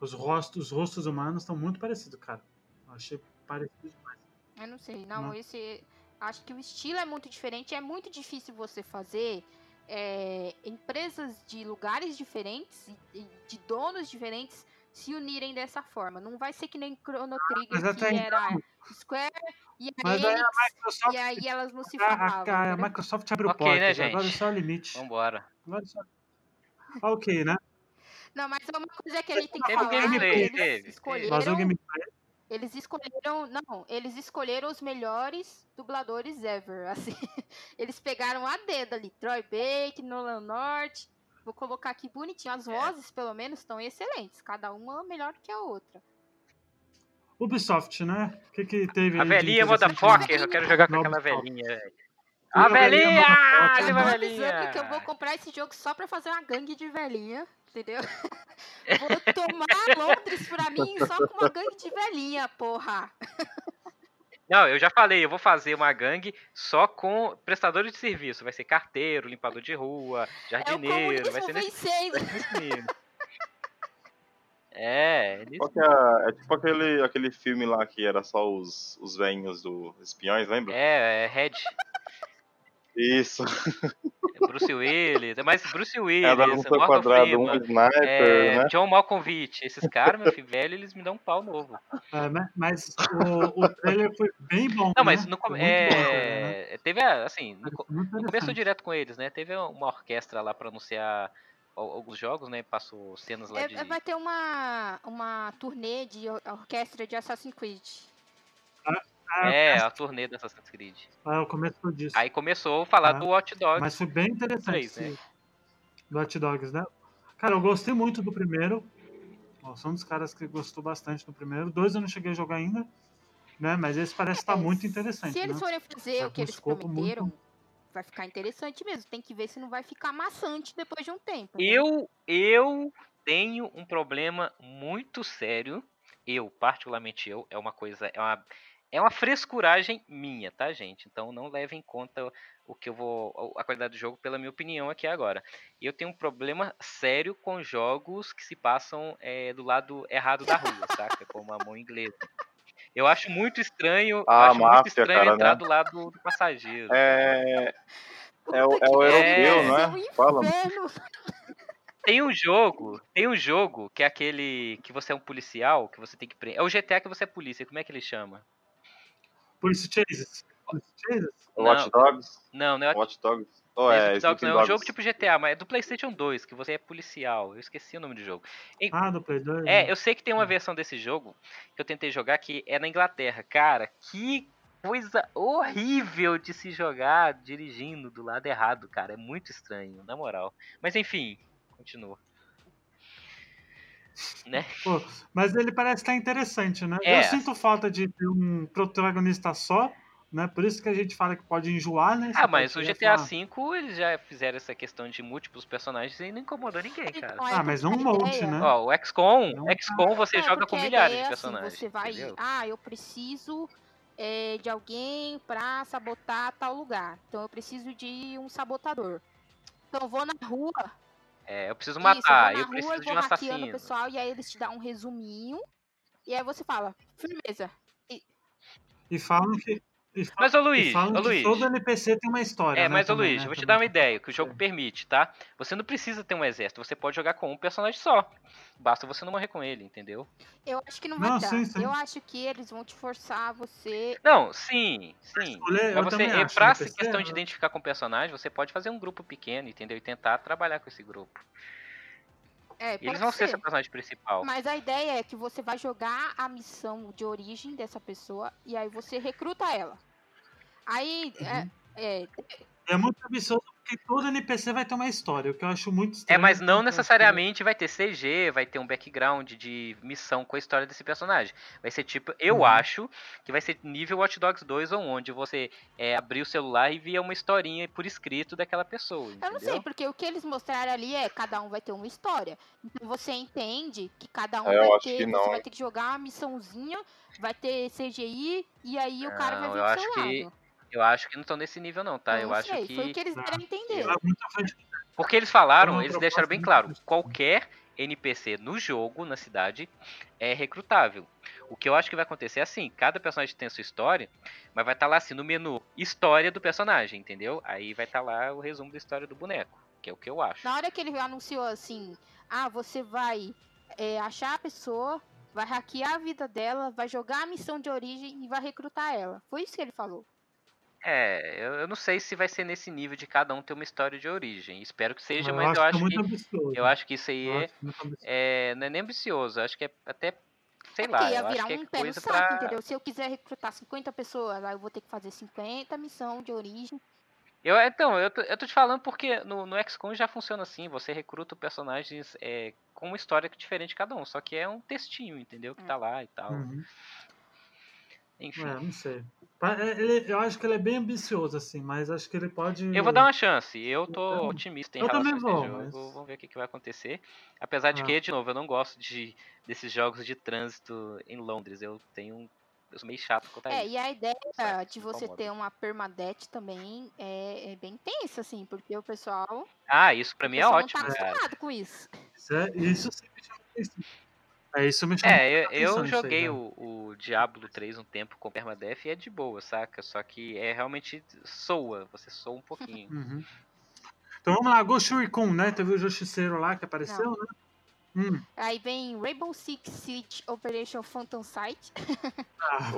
os rostos, os rostos humanos estão muito parecidos, cara. Eu achei parecido demais. Eu não sei, não, Não. esse. Acho que o estilo é muito diferente. É muito difícil você fazer é, empresas de lugares diferentes e de donos diferentes se unirem dessa forma. Não vai ser que nem Chrono Trigger, Mas que então- era Square e a Mas aí a Enix, Microsoft, e aí elas não se a, falavam. a- a entendeu? Microsoft abriu Ok, portas, né, gente? agora é o limite. Vambora. Agora é... Ok, né? Não, mas uma coisa que a gente tem que Teve falar gameplay, é eles teve, escolheram, Vazou o gameplay. Eles escolheram, não, eles escolheram os melhores dubladores ever, assim. Eles pegaram a dedo ali, Troy Baker, Nolan North. Vou colocar aqui bonitinho, as É. vozes pelo menos estão excelentes, cada uma melhor que a outra. Ubisoft, né? O que, que teve A velhinha, interessante motherfucker, eu quero jogar com aquela velhinha, velho. Eu A velhinha! Eu a tô velhinha! avisando que eu vou comprar esse jogo só pra fazer uma gangue de velhinha, entendeu? Vou tomar Londres pra mim só com uma gangue de velhinha, porra. Não, eu já falei, eu vou fazer uma gangue só com prestadores de serviço. Vai ser carteiro, limpador de rua, É o jardineiro, vai comunismo ser nesse, vai nesse nível. É, é que é, é tipo aquele, aquele filme lá que era só os, os velhinhos do espiões, lembra? É, é Red, Isso. é Bruce Willis, é mais Bruce Willis, um é Morgan quadrado, um Freeman, sniper, é, né? John Malkovich. Esses caras, meu filho, velho, eles me dão um pau novo. É, né? mas o, o trailer foi bem bom. Não, mas né? no Foi come- muito bom o trailer, né? é, teve a- assim, no, começou direto com eles, né? Teve uma orquestra lá pra anunciar al- alguns jogos, né? Passou cenas lá É, de é, vai ter uma, uma turnê de or- orquestra de Assassin's Creed. Ah, É, a turnê do Assassin's Creed. É o começo disso. Aí começou a falar Ah, do Watch Dogs. Mas foi bem interessante três, né? do Hot Dogs, né? Cara, eu gostei muito do primeiro. Eu sou um dos caras que gostou bastante do primeiro. Dois eu não cheguei a jogar ainda, né? Mas esse parece estar É, muito interessante, Se eles né? forem fazer Tá o que eles escopo muito- prometeram, vai ficar interessante mesmo. Tem que ver se não vai ficar maçante depois de um tempo. né? Eu, eu tenho um problema muito sério. Eu, particularmente eu, é uma coisa, é uma, é uma frescuragem minha, tá, gente? Então não leve em conta o que eu vou, a qualidade do jogo pela minha opinião aqui agora. Eu tenho um problema sério com jogos que se passam é, do lado errado da rua, saca? Como a mão inglesa. Eu acho muito estranho, eu Ah, acho muito máfia, estranho cara, entrar né? do lado do passageiro. É, é, o, é o europeu, pariu, não é um é? Fala. Tem um jogo, tem um jogo que é aquele que você é um policial, que você tem que prender. É o GTA que você é polícia, como é que ele chama? Police Chases. Police Chases? Watch Dogs? Não, não é Watch Dogs? Não é é, Dogs, não, é um Dogs? jogo tipo GTA, mas é do PlayStation 2, que você é policial. Eu esqueci o nome do jogo. Ah, do Play 2. É, né? eu sei que tem uma versão desse jogo que eu tentei jogar que é na Inglaterra. Cara, que coisa horrível de se jogar dirigindo do lado errado, cara. É muito estranho, na moral. Mas enfim, continua. Né? Pô, mas ele parece estar interessante, né? É. Eu sinto falta de ter um protagonista só né? Por isso que a gente fala que pode enjoar, né? Você Ah, mas o GTA V eles já fizeram essa questão de múltiplos personagens e não incomodou ninguém, cara. É Ah, mas não um porque a monte, né? Ó, o XCOM, Não. XCOM você É, joga com a milhares ideia de é assim, personagens. você vai, entendeu? ah, eu preciso é, de alguém pra sabotar tal lugar. Então eu preciso de um sabotador. Então eu vou na rua, É, eu preciso isso, eu matar, vou eu, na preciso rua e de um assassino. pessoal e aí eles te dão um resuminho. E aí você fala, firmeza. E falam que. E falam, Mas, ô Luiz, falam ô Luiz. todo NPC tem uma história. É, né, mas ô Luiz, né, eu vou te dar uma ideia, que o jogo É. permite, tá? Você não precisa ter um exército, você pode jogar com um personagem só. Basta você não morrer com ele, entendeu? Eu acho que não vai Não, dar. sim, sim. Eu acho que eles vão te forçar a você. Não, sim, sim. escolher, Mas você, é, acho, pra essa questão de né? identificar com o personagem, você pode fazer um grupo pequeno, entendeu? E tentar trabalhar com esse grupo. É, eles vão ser ser. seu personagem principal. Mas a ideia é que você vai jogar a missão de origem dessa pessoa e aí você recruta ela. Aí, Uhum. é, é, É muito absurdo porque todo NPC vai ter uma história, o que eu acho muito É, estranho. mas não que- necessariamente vai ter CG, vai ter um background de missão com a história desse personagem. Vai ser tipo, eu Uhum. acho que vai ser nível Watch Dogs 2, onde você é, abrir o celular e via uma historinha por escrito daquela pessoa. eu não sei, entendeu? porque o que eles mostraram ali é cada um vai ter uma história. Então você entende que cada um É, eu vai acho ter, que não, você vai ter que jogar uma missãozinha, vai ter CGI e aí o cara vai vir eu do acho seu que lado. Eu acho que não estão nesse nível não, tá? Eu Eu, acho sei, que foi o que eles deram a entender. É. Porque eles falaram, eles deixaram bem claro, qualquer NPC no jogo, na cidade, é recrutável. O que eu acho que vai acontecer é assim, cada personagem tem a sua história, mas vai estar lá assim no menu história do personagem, entendeu? Aí vai estar lá o resumo da história do boneco, que é o que eu acho. Na hora que ele anunciou assim, ah, você vai é, achar a pessoa, vai hackear a vida dela, vai jogar a missão de origem e vai recrutar ela. Foi isso que ele falou. É, eu, eu não sei se vai ser nesse nível de cada um ter uma história de origem. Espero que seja, Eu mas acho eu que é acho muito que eu acho que isso aí é, é- não é nem ambicioso, eu acho que é até sei É lá, porque ia eu acho virar que é um coisa saco, pra entendeu? Se eu quiser recrutar 50 pessoas, aí eu vou ter que fazer 50 missão de origem. Eu, então, eu tô, eu tô te falando porque no, no XCOM já funciona assim, você recruta personagens é, com uma história diferente cada um, só que é um textinho, entendeu? Que É. tá lá e tal. Uhum. Enfim. É, não sei. É, ele- eu acho que ele é bem ambicioso, assim, mas acho que ele pode. Eu vou dar uma chance, eu tô Eu- otimista em eu relação a também esse vou, jogo. mas- Vamos ver o que, que vai acontecer. Apesar de Ah. que, de novo, eu não gosto de, desses jogos de trânsito em Londres. Eu tenho um. Eu sou meio chato quanto a É, isso. e a ideia Certo, de você ter uma permadeath também é, é bem tensa, assim, porque o pessoal, Ah, isso pra mim é ótimo, não tá cara. acostumado com isso. Isso, é, isso sim me chama atenção. É, isso me chama É, eu, eu isso aí, joguei né? o, o Diablo 3 um tempo com permadeath e é de boa, saca? Só que é realmente soa, você soa um pouquinho. Uhum. Então vamos lá, Ghost Recon, né? Teve o Justiceiro lá que apareceu, né? Hum. Aí vem Rainbow Six Siege Operation Phantom Sight. Ah,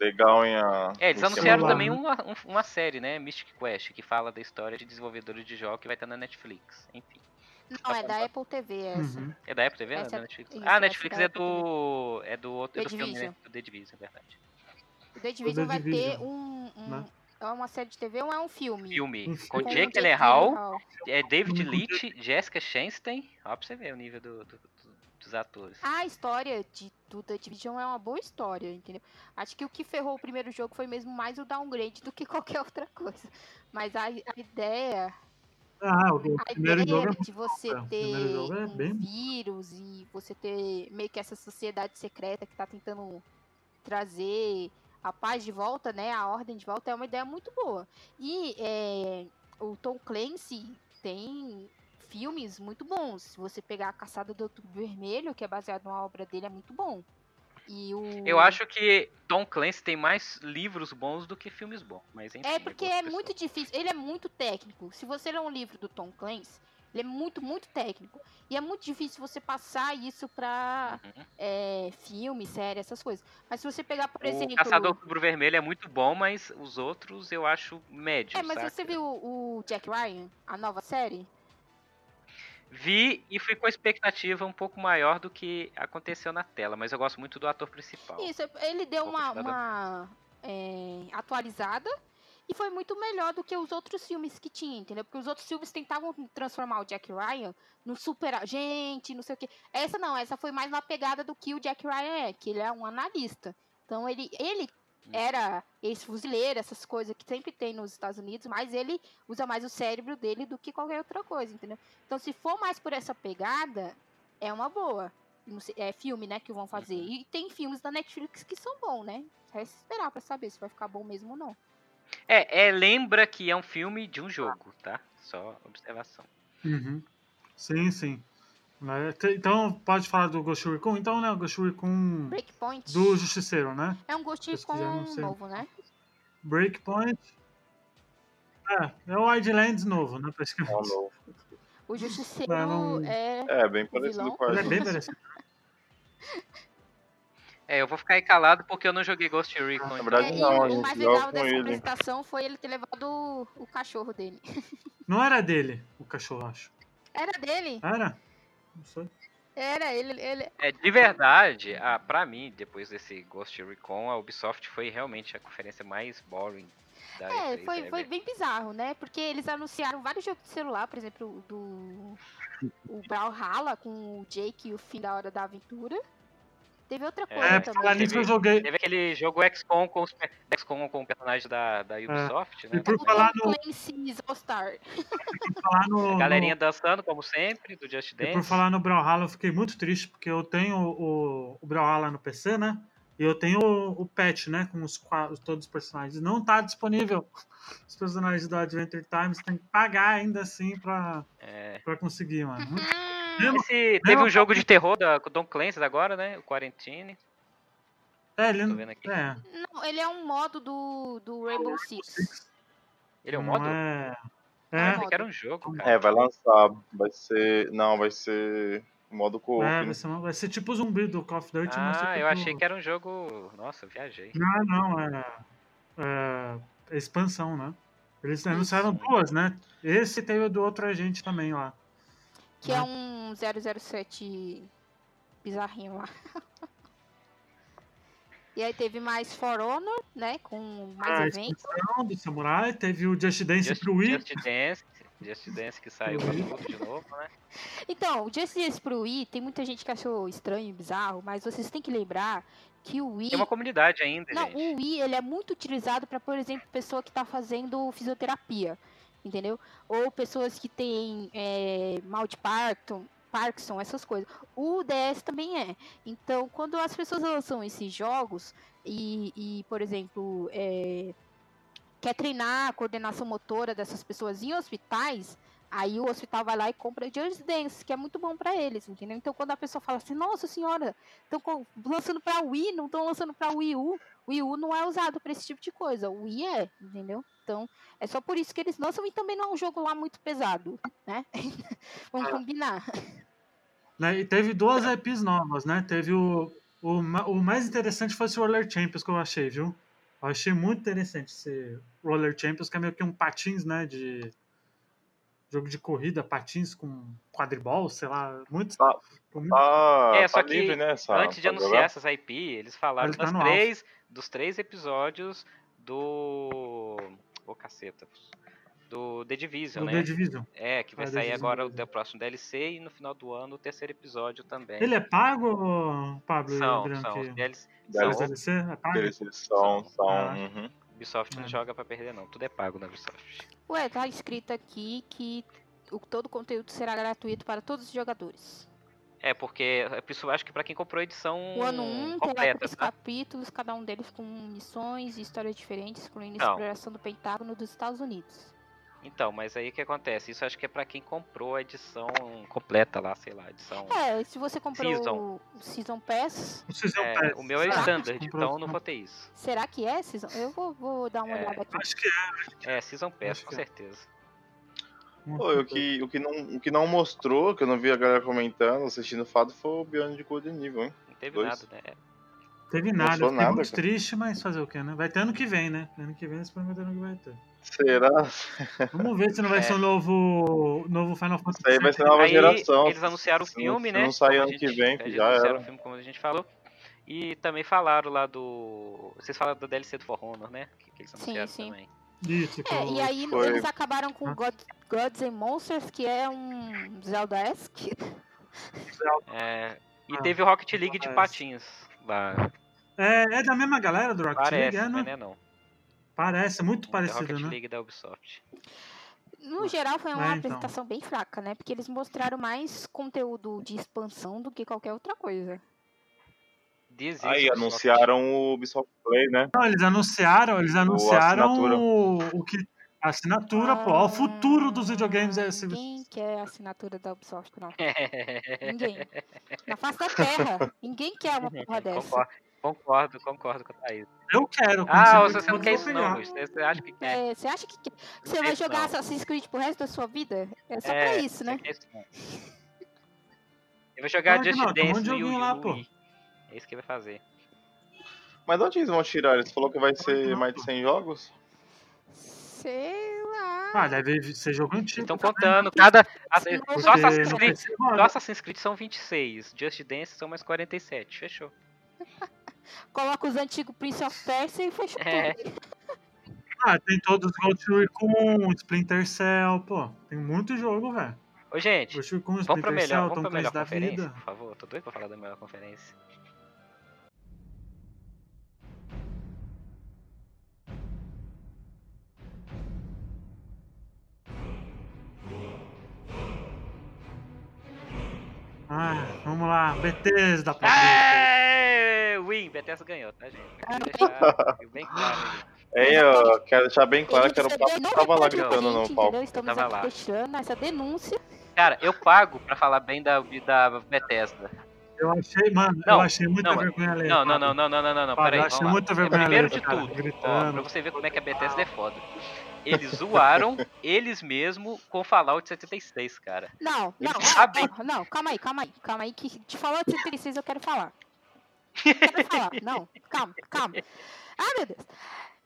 legal, hein? A... É, eles anunciaram celular, também né? uma, um- uma série, né? Mystic Quest, que fala da história de desenvolvedores de jogos que vai estar na Netflix. Enfim. Não, é da Apple TV essa. uhum. É da Apple TV? Essa da é- Netflix. isso, ah, Netflix é é do. É do outro. É The do filme, né? Do The Division, é verdade. O The Division vai ter Division, um, um- né? É uma série de TV ou é um filme? Filme. Com filme. Jake Com Gyllenhaal, é David com Leitch, Jessica Chastain. Ó, pra você ver o nível do- do- do- dos atores. A história de, do The Division é uma boa história, entendeu? Acho que o que ferrou o primeiro jogo foi mesmo mais o downgrade do que qualquer outra coisa. Mas a, a ideia, Ah, o a primeiro jogo ideia é de você é, o ter é um bem- vírus e você ter meio que essa sociedade secreta que tá tentando trazer a paz de volta, né? A ordem de volta é uma ideia muito boa. E é, o Tom Clancy tem filmes muito bons. Se você pegar a Caçada do Outubro Vermelho, que é baseado numa obra dele, é muito bom. E o... Eu acho que Tom Clancy tem mais livros bons do que filmes bons. Mas enfim, É porque é pessoal. muito difícil. Ele é muito técnico. Se você ler um livro do Tom Clancy, ele é muito, muito técnico. E é muito difícil você passar isso pra Uhum. é, filme, série, essas coisas. Mas se você pegar, por exemplo. O Caçador Outubro Vermelho é muito bom, mas os outros eu acho médio. É, mas saca? você viu o Jack Ryan, a nova série? Vi e fui com a expectativa um pouco maior do que aconteceu na tela, mas eu gosto muito do ator principal. Isso, ele deu uma, uma, é, atualizada e foi muito melhor do que os outros filmes que tinha, entendeu? Porque os outros filmes tentavam transformar o Jack Ryan no super agente, não sei o quê. Essa não, essa foi mais na pegada do que o Jack Ryan é, que ele é um analista. Então ele, ele era ex-fuzileiro, essas coisas que sempre tem nos Estados Unidos, mas ele usa mais o cérebro dele do que qualquer outra coisa, entendeu? Então, se for mais por essa pegada, é uma boa. É filme, né, que vão fazer. E tem filmes da Netflix que são bons, né? Resta esperar pra saber se vai ficar bom mesmo ou não. É, é, lembra que é um filme de um jogo, tá? Só observação. Uhum. Sim, sim. Né, Então, pode falar do Ghost Recon? Então, né, o Ghost Recon Breakpoint do Justiceiro, né? é um Ghost sei. novo, né? Breakpoint. É, é o Wildlands novo, né? É Praticamente. novo. O Justiceiro não- é. É, bem parecido vilão. com Ele é bem parecido. É, eu vou ficar aí calado porque eu não joguei Ghost Recon. Na então- verdade, É, e não, a o gente mais joga legal dessa ele. apresentação foi ele ter levado o, o cachorro dele. Não era dele, o cachorro, acho. Era dele? Era? Não sei. Era, ele. ele... É, de verdade, ah, pra mim, depois desse Ghost Recon, a Ubisoft foi realmente a conferência mais boring da É, E3 foi, ever. foi bem bizarro, né? Porque eles anunciaram vários jogos de celular, por exemplo, o do. O Brawlhalla com o Jake e o fim da hora da aventura. Teve outra coisa É, também. falar nisso eu Teve- joguei. Teve aquele jogo XCOM com os XCOM com o personagem da, da Ubisoft, né? É. E por falar no- All Star. Falar no, Galerinha no- dançando, como sempre, do Just e Dance. por falar no Brawlhalla, eu fiquei muito triste, porque eu tenho o, o Brawlhalla no PC, né? E eu tenho o, o patch, né? Com os, todos os personagens. Não tá disponível. Os personagens do Adventure Time, você tem que pagar ainda assim pra, É. pra conseguir, mano. Mesmo- Esse, teve um jogo de terror da, com o Tom Clancy agora, né? O Quarantine. É, ele Tô não. vendo aqui. É, não, ele é um modo do, do Rainbow Six. Ele é um modo? É, É é, Achei que era um jogo, cara. É, vai lançar. Vai ser. Não, vai ser modo co-op. é, vai, ser, uma- vai ser tipo o zumbi do Call of Duty. mas Ah, tipo- eu achei que era um jogo. Nossa, eu viajei. Não, não, é, é, é expansão, né? Eles anunciaram duas, né? Esse teve o do outro agente também lá. Que é um 007 bizarrinho lá. E aí teve mais For Honor, né? Com mais a eventos. expansão do Samurai, teve o Just Dance Just, pro Wii. Just Dance. Just Dance que saiu pra tudo de novo, né? Então, o Just Dance pro Wii, tem muita gente que achou estranho e bizarro, mas vocês têm que lembrar que o Wii. Tem uma comunidade ainda, Não, gente. o Wii ele é muito utilizado para, por exemplo, pessoa que está fazendo fisioterapia, entendeu? Ou pessoas que têm é, mal de Parkinson, Parkinson, essas coisas. O DS também é. Então, quando as pessoas lançam esses jogos e, e, por exemplo, é, quer treinar a coordenação motora dessas pessoas em hospitais, aí o hospital vai lá e compra Just Dance, que é muito bom para eles, entendeu? Então, quando a pessoa fala assim, nossa senhora, estão lançando para Wii, não estão lançando para Wii U, o Wii U não é usado para esse tipo de coisa, o Wii é, entendeu? Então, é só por isso que eles lançam e também não é um jogo lá muito pesado, né? Vamos É. combinar. Né? E teve duas IPs novas, né? Teve o. O, o mais interessante foi esse Roller Champions que eu achei, viu? Eu achei muito interessante esse Roller Champions, que é meio que um patins, né? De. Jogo de corrida, patins com quadribol, sei lá. Muito. Tá. ficou muito- Ah, É, tá só que livre, né? Essa, Antes de anunciar jogar? essas IP, eles falaram Ele tá das três, dos três episódios do. Ô caceta. Do The Division, do né? The Division. É, que vai Ah, sair agora o Division. da próximo DLC e no final do ano o terceiro episódio também. Ele é pago, Pablo? São, são. Os DLC, Os são, DLC? É pago? Eles são. são Ah. uhum. Ubisoft não É. joga pra perder não, tudo é pago na Ubisoft. Ué, tá escrito aqui que o, todo o conteúdo será gratuito para todos os jogadores. É, porque pessoa acho que pra quem comprou a edição O ano 1 terá completa, três tá? capítulos, cada um deles com missões e histórias diferentes, incluindo a Então. exploração do Pentágono dos Estados Unidos. Então, mas aí o que acontece? Isso acho que é pra quem comprou a edição completa lá, sei lá, edição. É, se você comprou Season. o Season Pass, O Season É, Pass. o meu é Será standard, então não vou ter isso. será que é Season? Eu vou, vou dar uma É. olhada aqui. Acho que é. É, Season Pass, Acho com é. certeza. Pô, o, que, o, que não, o que não mostrou, que eu não vi a galera comentando, assistindo o fato, foi o Beyond de Good Nível, hein? Não teve Dois. nada, né? Teve Não nada, eu fiquei nada, muito cara. triste, mas fazer o quê, né? Vai ter ano que vem, né? Ano que vem eles prometeram que vai ter. Será? Vamos ver se não vai É. ser um novo, novo Final Fantasy Isso aí vai ser nova Aí geração. eles anunciaram o Se não- filme, se né? Não sai ano que gente- vem, eles que já anunciaram era. o filme, como a gente falou. E também falaram lá do. Vocês falaram do DLC do For Honor, né? Que, que eles Sim, anunciaram sim. também. Isso, É, e aí foi- eles acabaram com Ah. God, Gods and Monsters, que é um Zelda-esque. É, e Ah, teve o Rocket League de parece. patins lá. É, é da mesma galera do Rocket Parece, League, é, mas né? não é não. Parece, muito É parecido, Rocket né? League da Ubisoft. No geral, foi uma É, então. apresentação bem fraca, né? Porque eles mostraram mais conteúdo de expansão do que qualquer outra coisa. Diz Aí isso, anunciaram o Ubisoft Play, né? Não, eles anunciaram, eles anunciaram assinatura. o, o que. A assinatura, pô. ó, O futuro dos videogames é esse. Ninguém quer a assinatura da Ubisoft, não. Ubisoft. Ninguém. Na face da terra. Ninguém quer uma porra dessa. Concordo, concordo, com a Thaís. Eu quero. Ah, você você não quer eu isso vou não. Você acha que quer? É, você acha que, que você Não vai quer jogar não. Assassin's Creed pro resto da sua vida? É só É, pra isso, né? você quer isso não. Ele vai jogar Just não, Dance no joguinho Wii. lá, pô. É isso que ele vai fazer. Mas de onde eles vão tirar? Eles falou que vai ser mais de 100 jogos? Sei lá. Ah, deve ser jogo antigo. Estão contando, cada. Só Assassin's Creed, só. Assassin's Creed são 26. Just Dance são mais 47. Fechou. Coloca os antigos Prince of Persia e fechou É. tudo. Ah, tem todos os Ghost Recon, Splinter Cell, pô. Tem muito jogo, velho. Ô, gente, Ghost Recon, vamos pra Splinter melhor, Cell, vamos Tom pra melhor Clancy da conferência, vida. por favor. Tô doido pra falar da melhor conferência. Ah, vamos lá. Bethesda, Pablito. É, Win, Bethesda ganhou, tá, gente? Quero deixar bem claro. É, eu quero deixar bem claro que era o não que tava lá gritando no palco. Estamos Tava aqui lá. deixando essa denúncia. Cara, eu pago pra falar bem da, da Bethesda. Eu achei, mano, Não, eu achei muita não, vergonha alheia. Não, não, não, não, não, não, não, não, peraí, eu achei muita vergonha Primeiro alheia, de cara, tudo, ó, gritando. pra você ver como é que a Bethesda é foda. Eles zoaram eles mesmo com Fallout 76, cara. Não, não, ó, ó, não, calma aí, calma aí, calma aí, que de falar de 76 eu quero falar. Quero falar, não, calma, calma. Ah, meu Deus.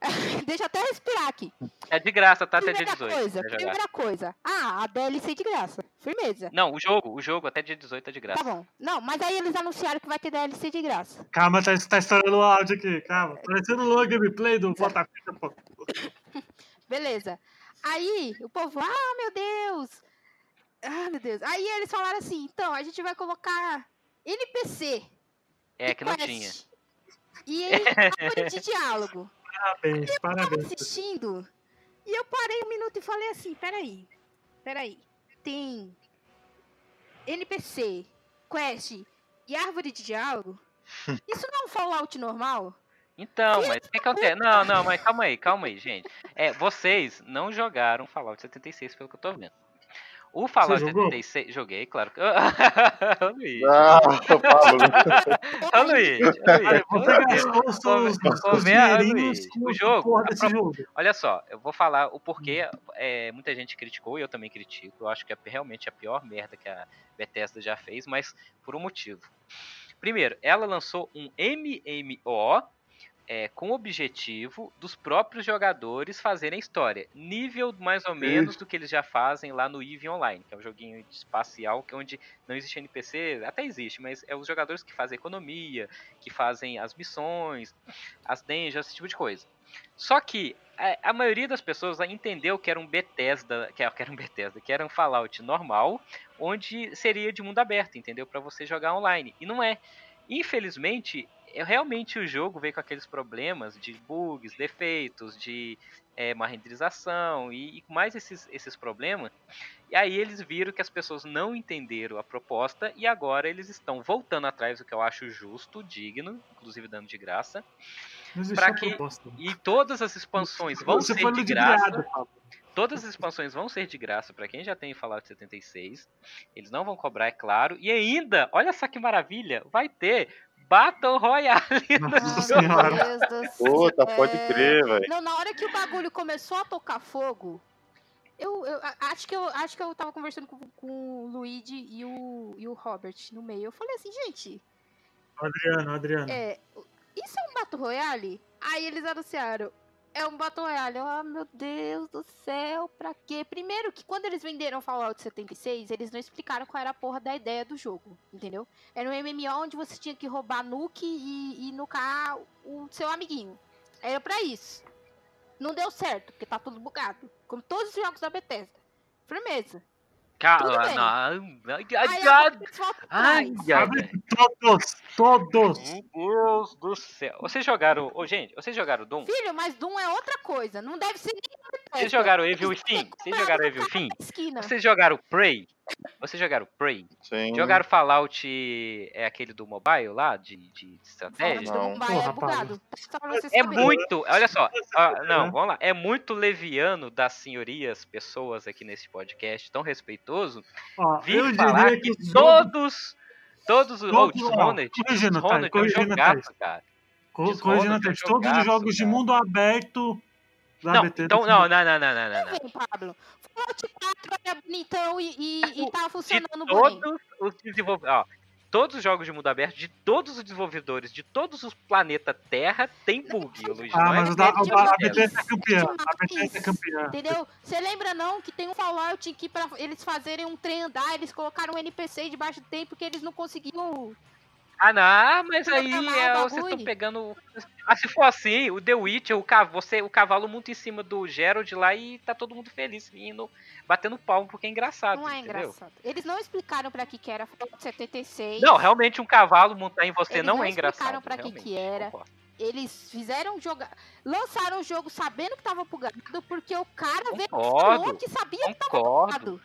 Deixa eu até respirar aqui. É de graça, tá? Até dia Primeira 18. coisa, primeira coisa. Ah, a DLC de graça. Firmeza. Não, o jogo, o jogo até dia 18 é de graça. Tá bom. Não, mas aí eles anunciaram que vai ter DLC de graça. Calma, tá, tá estourando o áudio aqui, calma. Parecendo o gameplay do Botafita, pô. Beleza. Aí o povo, ah, meu Deus. Ah, meu Deus. Aí eles falaram assim, então, a gente vai colocar NPC. É, que não tinha. E árvore de diálogo. Parabéns, tava parabéns. assistindo. E eu parei um minuto e falei assim, peraí. Peraí. Tem NPC, quest e árvore de diálogo? Isso não é um Fallout normal? Então, mas o que acontece? Não, não, mas calma aí, calma aí, gente. É, vocês não jogaram Fallout 76, pelo que eu tô vendo. O Fallout jogou? 76, joguei, claro. Luiz. Ah, Pablo. Luiz. Luiz, com o pro- jogo. Olha só, eu vou falar o porquê é, muita gente criticou e eu também critico. Eu acho que é realmente a pior merda que a Bethesda já fez, mas por um motivo. Primeiro, ela lançou um MMO é, com o objetivo dos próprios jogadores fazerem história. Nível mais ou menos do que eles já fazem lá no EVE Online, que é um joguinho espacial que é onde não existe NPC, até existe, mas é os jogadores que fazem economia, que fazem as missões, as dungeons, esse tipo de coisa. Só que a, a maioria das pessoas entendeu que era um Bethesda, que era, que era um Bethesda, que era um Fallout normal, onde seria de mundo aberto, entendeu? Para você jogar online. E não é. Infelizmente, é, realmente o jogo veio com aqueles problemas de bugs, defeitos, de é, má renderização e, e mais esses, esses problemas. E aí eles viram que as pessoas não entenderam a proposta e agora eles estão voltando atrás, o que eu acho justo, digno, inclusive dando de graça. Não existe pra a que- proposta. E todas as expansões vão Você ser de graça. Todas as expansões vão ser de graça para quem já tem Fallout 76. Eles não vão cobrar, é claro. E ainda, olha só que maravilha, vai ter Battle Royale no Nossa senhora. meu Deus do céu. Puta, pode É. crer, velho. Não, na hora que o bagulho começou a tocar fogo, eu, eu acho, que eu acho que eu tava conversando com, com o Luigi e o, e o Robert no meio. Eu falei assim, gente, Adriano, Adriano. é, isso é um Battle Royale? Aí eles anunciaram, é um Battle Royale. Ah, meu Deus do céu, pra quê? Primeiro que quando eles venderam Fallout 76, eles não explicaram qual era a porra da ideia do jogo, entendeu? Era um MMO onde você tinha que roubar nuke e, e nucar o seu amiguinho. Era pra isso. Não deu certo, porque tá tudo bugado. Como todos os jogos da Bethesda. Firmeza. Cara, não. Ai, ai, ai, ai? Todos, todos. Meu Deus do céu. Vocês jogaram. Ô, gente, vocês jogaram Doom? Filho, mas Doom é outra coisa. Não deve ser nem Vocês jogaram Evil Within? Vocês jogaram Evil? Esquina. Vocês jogaram Prey? Vocês jogaram Prey? Sim. Jogaram Fallout. É aquele do mobile lá? De, de estratégia? Não. do Mumbai é bugado. É muito, olha só, ah, não, vamos lá, é muito leviano das senhorias, pessoas aqui nesse podcast, tão respeitoso, Ó, vir eu falar diria que que todos, todos os, oh, Dishonored, Thay, Dishonored é um corrigindo, jogaço, cara. Co- Dishonored Corrigindo é todos os jogos de mundo aberto Não, então, não, não, não, não, não, não, não. Vem, Pablo. Fallout 4 é bonitão e, e, e tá funcionando bem. todos os desenvolvedores, ó, todos os jogos de mundo aberto, de todos os desenvolvedores, de todos os planetas Terra, tem bug, Luiz. Ah, é mas da a Bethesda. É campeã. A. Bethesda é campeã. Entendeu? Você lembra não que tem um Fallout que pra eles fazerem um trem andar, eles colocaram um NPC debaixo do tempo porque eles não conseguiam. Ah, não, mas aí é, o vocês estão pegando. Ah, se for assim, o The Witcher, o, cav... você, o cavalo muito em cima do Gerald lá e tá todo mundo feliz, indo, batendo palmo porque é engraçado. Não é entendeu? engraçado. Eles não explicaram pra que que era Fallout 76. Não, realmente um cavalo montar em você Eles não, não é engraçado. explicaram pra que que era. concordo. Eles fizeram jogar. Lançaram o jogo sabendo que tava bugado, porque o cara veio Concordo, falou que sabia que tava Concordo, bugado.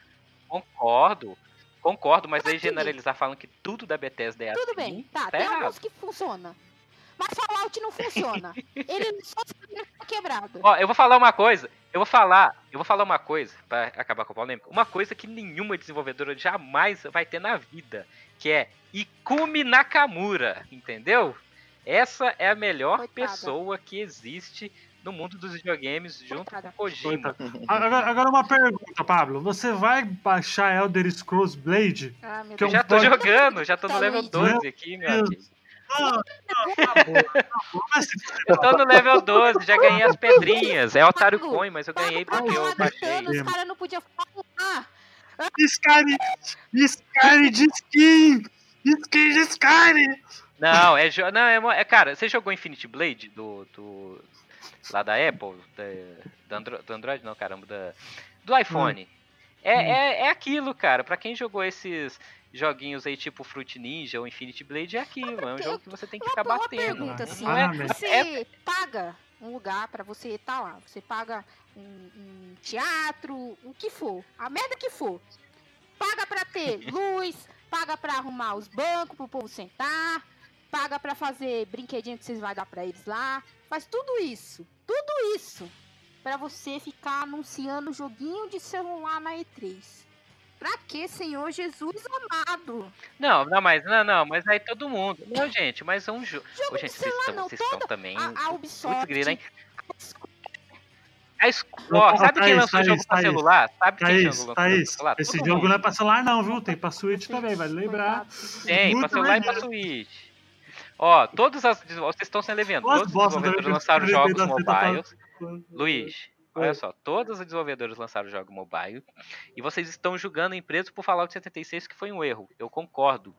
concordo. Concordo, mas aí generalizar falando que tudo da Bethesda é Tudo assim. bem, tá, tá tem errado. alguns que funciona. Mas Fallout não funciona. Ele só tá quebrado. Ó, eu vou falar uma coisa. Eu vou falar, eu vou falar uma coisa pra acabar com a polêmica. Uma coisa que nenhuma desenvolvedora jamais vai ter na vida, que é Ikumi Nakamura, entendeu? Essa é a melhor Coitada. pessoa que existe no mundo dos videogames junto Coitada. com o Kojima. Agora, agora uma pergunta, Pablo. Você vai baixar Elder Scrolls Blade? Ah, meu Que é Eu um já tô pode- jogando, já tô no Tá, level Luigi. 12 aqui, meu Deus. amigo. Ah, tá tá Eu tô no level 12, já ganhei as pedrinhas. É Otário. Coin, mas eu ganhei porque eu falar baixei. Os caras não podiam falar. Skyrim! Skyrim de skin! Skin de Skyrim! Não, é, não, é, é cara, você jogou Infinity Blade do, do lá da Apple, da, do, Andro- do Android, não, caramba, da, do iPhone. É, Hum. é, é aquilo, cara. Pra quem jogou esses joguinhos aí tipo Fruit Ninja ou Infinity Blade, é aquilo. É um jogo que você tem que ficar uma batendo. pergunta Não assim, é- Ah, mas- você é- paga um lugar pra você estar lá, você paga um, um teatro, o que for, a merda que for, paga pra ter luz, paga pra arrumar os bancos pro povo sentar, paga pra fazer brinquedinho que vocês vai dar pra eles lá, faz tudo isso, tudo isso pra você ficar anunciando joguinho de celular na E3. Pra que, Senhor Jesus amado? Não, não, mas não, não, mas aí todo mundo. Não, gente, mas é um jogo. Jogo Ô, gente, de vocês celular estão, não, vocês estão toda também. a, a muito Ubisoft, grilo, hein? a Square, sabe quem lançou o jogo pra celular? Sabe quem Thaís, lançou o jogo pra Thaís, celular? esse Todo jogo mundo. não é pra celular não, viu? Tem pra Switch também, vale lembrar. Tem, pra Muito celular e pra. Switch. Ó, todas as. Vocês estão se levando. Nossa, Todos os bosta, desenvolvedores lançaram jogos mobiles. Luiz, Oi. olha só, todos os desenvolvedores lançaram jogo mobile. E vocês estão julgando a empresa por Fallout 76, que foi um erro. Eu concordo.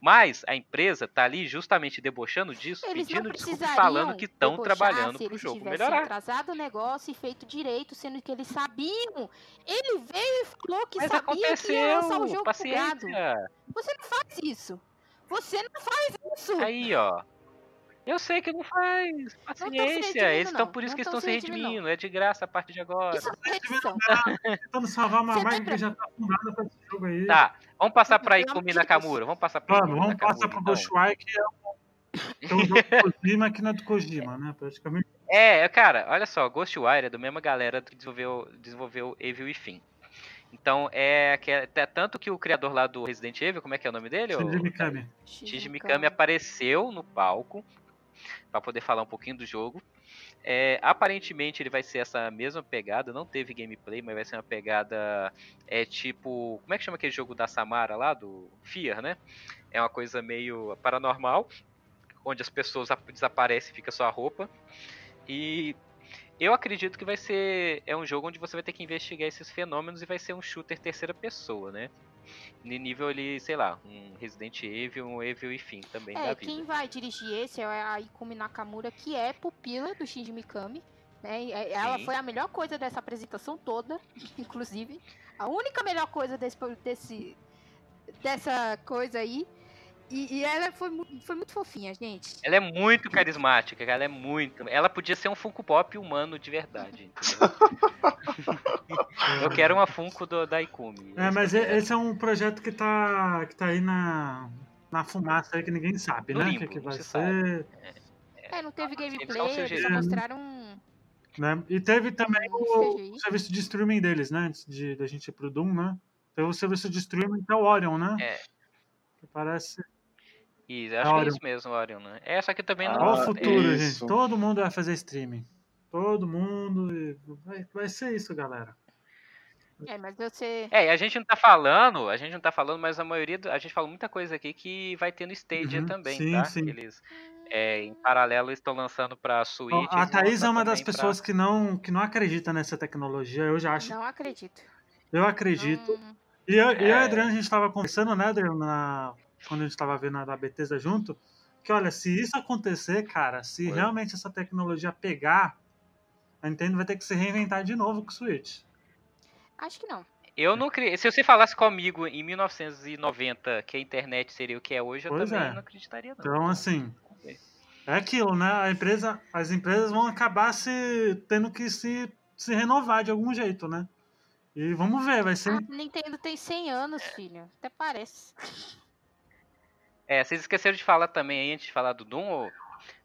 Mas a empresa tá ali justamente debochando disso, Eles pedindo desculpa e falando que estão trabalhando pro jogo melhorar. atrasado o negócio e feito direito, sendo que eles sabiam. Ele veio e falou que Mas sabia que ia lançar o aconteceu, jogo bugado. paciência. Você não faz isso. Você não faz isso. Aí, ó. Eu sei que não faz. Paciência. redimindo, Eles estão não. por isso Não que tão estão se redimindo, redimindo. É de graça a partir de agora. Isso é edição. Tentando salvar uma lembra? que já tá fundada pra esse jogo aí. Tá, vamos passar pra Ikumi Nakamura. Vamos passar pra Ikumi vamos passar pro então. Ghostwire, que é um, que é um jogo do Kojima que não é do Kojima, né? Praticamente. É, cara, olha só, Ghostwire é do mesma galera que desenvolveu, desenvolveu Evil e Fim. Então, é, que é é tanto que o criador lá do Resident Evil, como é que é o nome dele? Shinji Mikami. Shinji Mikami apareceu no palco para poder falar um pouquinho do jogo. É, aparentemente ele vai ser essa mesma pegada, não teve gameplay, mas vai ser uma pegada é tipo, como é que chama aquele jogo da Samara lá do Fear, né? É uma coisa meio paranormal, onde as pessoas ap- desaparecem, e fica só a roupa. E eu acredito que vai ser é um jogo onde você vai ter que investigar esses fenômenos e vai ser um shooter terceira pessoa, né? No nível ali, sei lá, um Resident Evil, um Evil e fim também da É, vida. quem vai dirigir esse é a Ikumi Nakamura, que é pupila do Shinji Mikami. Né? é, Ela Sim. foi a melhor coisa dessa apresentação toda, inclusive. A única melhor coisa desse, desse dessa coisa aí. E, e, ela foi, foi muito fofinha, gente. Ela é muito carismática, ela é muito. Ela podia ser um Funko Pop humano de verdade. Eu quero uma Funko do, da Ikumi. É, mas esse é um projeto que tá, que tá aí na, na fumaça aí que ninguém sabe, no né? O que, que vai ser. Sabe. É, é, não teve gameplay, eles só mostraram. Né? E teve também o, o, serviço de streaming deles, né? Antes de da gente ir pro Doom, né? Teve o serviço de streaming que é o Orion, né? É. Que parece. Isso, acho que é isso mesmo, Orion, né? É, só que também ah, não. Olha o futuro, é gente. Todo mundo vai fazer streaming. Todo mundo. Vai, vai ser isso, galera. É, mas você. É, a gente não tá falando, a gente não tá falando, mas a maioria. Do, a gente falou muita coisa aqui que vai ter no Stadia uhum, também, sim, tá? Sim. Eles, é, em paralelo, estão lançando pra Switch. A Thaís é uma das pra... pessoas que não, que não acredita nessa tecnologia, eu já acho. Não acredito. Eu acredito. Hum... E eu, é... e eu e a Adriana, a gente tava conversando, né, Adriana, na, quando a gente tava vendo a da Bethesda junto, que olha, se isso acontecer, cara, se Foi. realmente essa tecnologia pegar, a Nintendo vai ter que se reinventar de novo com o Switch. Acho que não. Eu não criei. Se você falasse comigo em 1990 que a internet seria o que é hoje, eu pois também é. não acreditaria. Não. Então, assim, é aquilo, né? A empresa, as empresas vão acabar se tendo que se, se renovar de algum jeito, né? E vamos ver, vai ser. A Nintendo tem 100 anos, filho. Até parece. É, vocês esqueceram de falar também aí, antes de falar do Doom,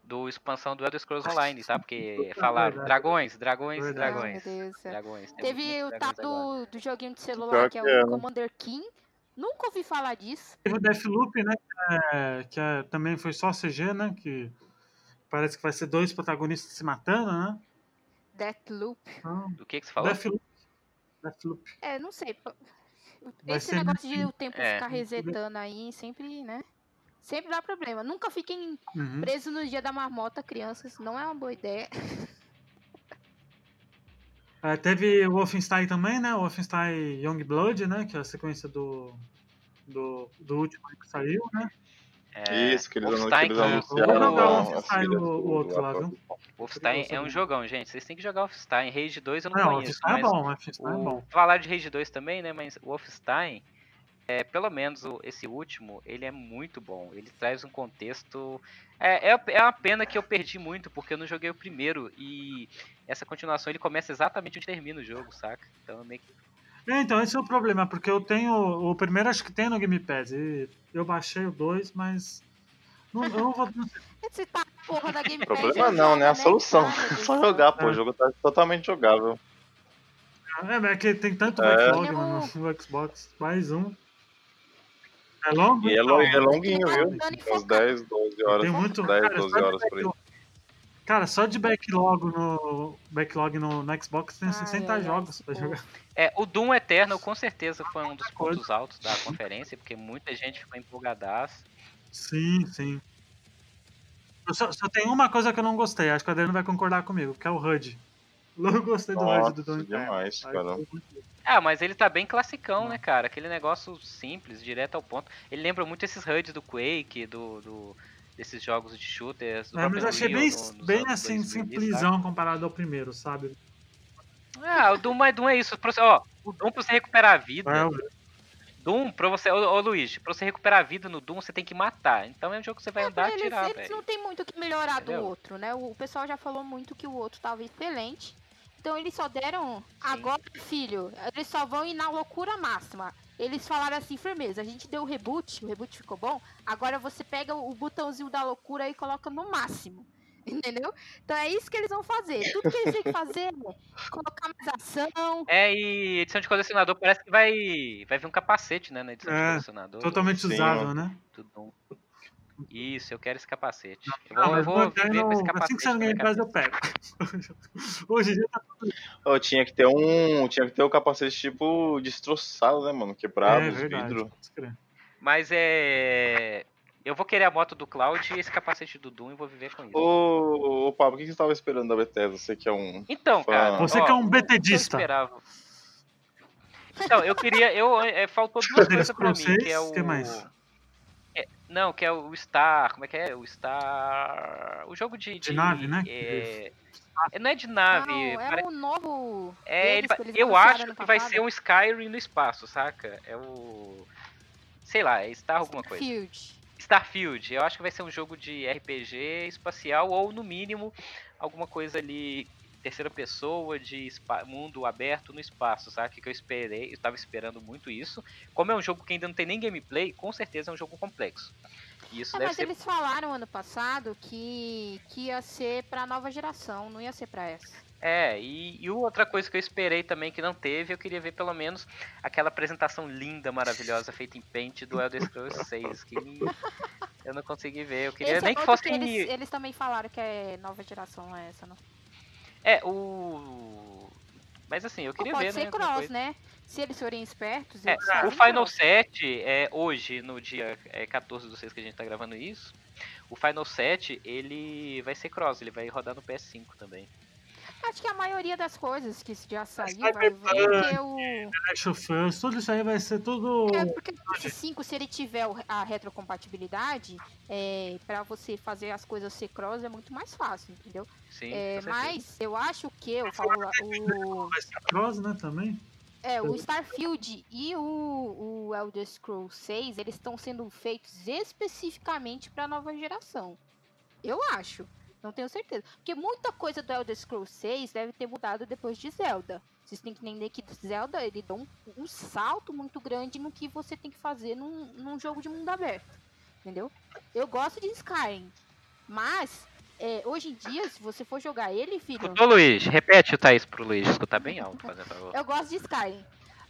do expansão do Elder Scrolls Online, tá? Porque falaram dragões, dragões, Verdade. dragões. Dragões. Teve o tal do, do joguinho de celular que é que é, o né? Commander King. Nunca ouvi falar disso. Teve o Deathloop, né? Que, é, que é- também foi só CG, né? Que parece que vai ser dois protagonistas se matando, né? Deathloop. Então, Do que que você falou? Deathloop. Deathloop. É, não sei. Esse negócio de o tempo É. ficar resetando aí sempre, né? Sempre dá problema. Nunca fiquem Uhum. presos no dia da marmota, crianças. Não é uma boa ideia. É, teve o Wolfenstein também, né? O Wolfenstein Youngblood, né? Que é a sequência do, do, do último que saiu, né? É, Isso, que eles, anu- que Wolfenstein, eles anunciaram. vou jogar o Wolfenstein o, o outro lá, viu? Wolfenstein é um jogão, gente. Vocês têm que jogar Wolfenstein. Rage 2 eu não, Não, conheço. Wolfenstein é bom, o Wolfenstein é bom. Falar de Rage 2 também, né? Mas o Wolfenstein, é, pelo menos o- esse último, ele é muito bom. Ele traz um contexto. É, é, é uma pena que eu perdi muito, porque eu não joguei o primeiro. E essa continuação ele começa exatamente onde termina o jogo, saca? Então meio que. É, então, esse é o problema, porque eu tenho. O primeiro acho que tem no Game Pass. E eu baixei o 2, mas. Não, eu não vou. Esse tá porra da Game Pass. Problema não, né? A solução. Ai, meu Deus Só jogar, pô. É. O jogo tá totalmente jogável. É, mas é que tem tanto É. backlog no, no Xbox. Mais um. É longo? E é, lo- é longuinho, viu? Umas enfocar. 10, 12 horas. Tem muito. 10, cara, 12 só de horas por aí. backlog- Cara, só de backlog no, backlog no, no Xbox tem Ai, 60 ai, ai, jogos pra jogar. É, o Doom Eternal com certeza foi um dos pontos altos da conferência, porque muita gente ficou empolgadaça. Sim, sim. Eu só, só tem uma coisa que eu não gostei, acho que o Adriano vai concordar comigo, que é o HUD. Eu gostei do HUD do Eternal. demais, cara. Ah, mas ele tá bem classicão, né, cara? Aquele negócio simples, direto ao ponto. Ele lembra muito esses HUDs do Quake, do, do- desses jogos de shooters. Do É, mas eu achei bem, no- bem assim, 2000 ali, simplesão comparado ao primeiro, sabe? sabe? Ah, o Doom, mas Doom é isso. Pra você, ó, o Doom pra você recuperar a vida. É, Doom, pra você. Ô, ô Luiz, pra você recuperar a vida no Doom, você tem que matar. Então é um jogo que você vai andar e eles, atirar, eles velho. não tem muito o que melhorar Entendeu? do outro, né? O pessoal já falou muito que o outro tava excelente. Então eles só deram. Agora, filho, eles só vão ir na loucura máxima. Eles falaram assim, firmeza, a gente deu o reboot, o reboot ficou bom. Agora você pega o botãozinho da loucura e coloca no máximo. Entendeu? Então é isso que eles vão fazer. Tudo que eles têm que fazer é colocar mais ação. É, e edição de colecionador parece que vai. Vai vir um capacete, né? Na edição É, de colecionador. Totalmente Sim, usável, né? do Doom. Isso, eu quero esse capacete. Eu Não, vou, eu vou viver com esse assim capacete. que sair no na Game Pass eu pego. Hoje em dia tá Ô, tinha que ter um. Tinha que ter o capacete tipo destroçado, né, mano? Quebrado, é, os vidros. crer. Mas é. Eu vou querer a moto do Cloud e esse capacete do Doom e vou viver com isso. Ô, ô Pablo, o que você tava esperando da Bethesda? Você que é um. Então, Fã. cara. Você ó, que é um que eu esperava. Então, eu queria. Eu, é, faltou duas coisas pra mim, que é o. que mais? Não, que é o Star. Como é que é? O Star. O jogo de. De, de nave, né? É... é... Não é de nave. Não, é pare... o novo. É, ele... eu acho que vai ser um Skyrim no espaço, saca? É o. Sei lá, é Star alguma coisa. Starfield. Starfield. Eu acho que vai ser um jogo de RPG espacial ou, no mínimo, alguma coisa ali terceira pessoa de mundo aberto no espaço, sabe? Que eu esperei, eu tava esperando muito isso. Como é um jogo que ainda não tem nem gameplay, com certeza é um jogo complexo. Isso é, mas ser... eles falaram ano passado que, que ia ser pra nova geração, não ia ser pra essa. É, e, e, outra coisa que eu esperei também que não teve, eu queria ver pelo menos aquela apresentação linda, maravilhosa, feita em Paint do Elder Scrolls 6, que eu não consegui ver. Eu queria Esse é nem é que fosse. Que eles, eles, também falaram que é nova geração é essa, não? É, o. Mas assim, eu queria pode ver, ser né? cross, né? Se eles forem espertos. É, o Final 7 é hoje, no dia é, 14 do 6 que a gente tá gravando isso. O Final 7, ele vai ser cross, ele vai rodar no PS5 também. Acho que a maioria das coisas que já saiu vai, ter o. Last of Us, tudo isso aí vai ser tudo. É, porque o PS5, se ele tiver a retrocompatibilidade, é, pra você fazer as coisas ser cross é muito mais fácil, entendeu? Sim. É, mas eu acho que eu falo. O... Vai ser cross, né, também? É, o Starfield e o, o Elder Scrolls 6, eles estão sendo feitos especificamente para nova geração. Eu acho. Não tenho certeza. Porque muita coisa do Elder Scrolls 6 deve ter mudado depois de Zelda. Vocês têm que entender que Zelda ele dá um, um salto muito grande no que você tem que fazer num, num jogo de mundo aberto. Entendeu? Eu gosto de Skyrim. Mas, é, hoje em dia, se você for jogar ele, filho. Ô Luiz, repete o Thaís pro Luiz escutar bem alto, fazendo favor. Eu gosto de Skyrim.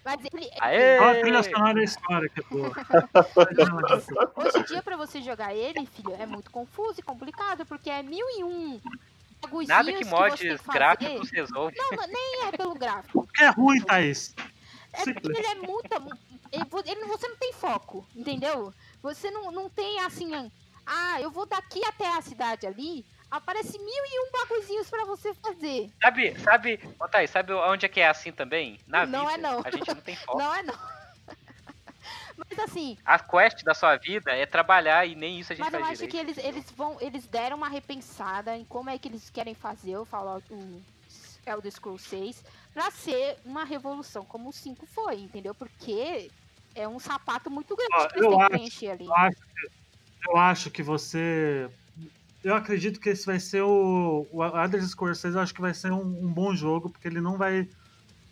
Mas ele. Aê! Olha a trilha sonora da história que é boa. Hoje em dia, pra você jogar ele, filho, é muito confuso e complicado, porque é mil e um Nada que mods que gráficos resolve. Não, nem é pelo gráfico. É ruim, Thaís. É porque ele é muito. Ele, você não tem foco, entendeu? Você não, não tem assim. Ah, eu vou daqui até a cidade ali aparece mil e um bagulhinhos pra você fazer. Sabe, sabe, Otávio, sabe onde é que é assim também? Na não vida. Não é não. A gente não tem foco. Não é não. Mas assim. A quest da sua vida é trabalhar e nem isso a gente mas faz Mas eu acho que eles, eles vão. Eles deram uma repensada em como é que eles querem fazer o Fallout o Elder Scrolls 6 pra ser uma revolução como o 5 foi, entendeu? Porque é um sapato muito grande ah, que eles têm que preencher ali. Eu acho, eu acho que você eu acredito que esse vai ser o. O Scrolls 6 eu acho que vai ser um, um, bom jogo, porque ele não vai.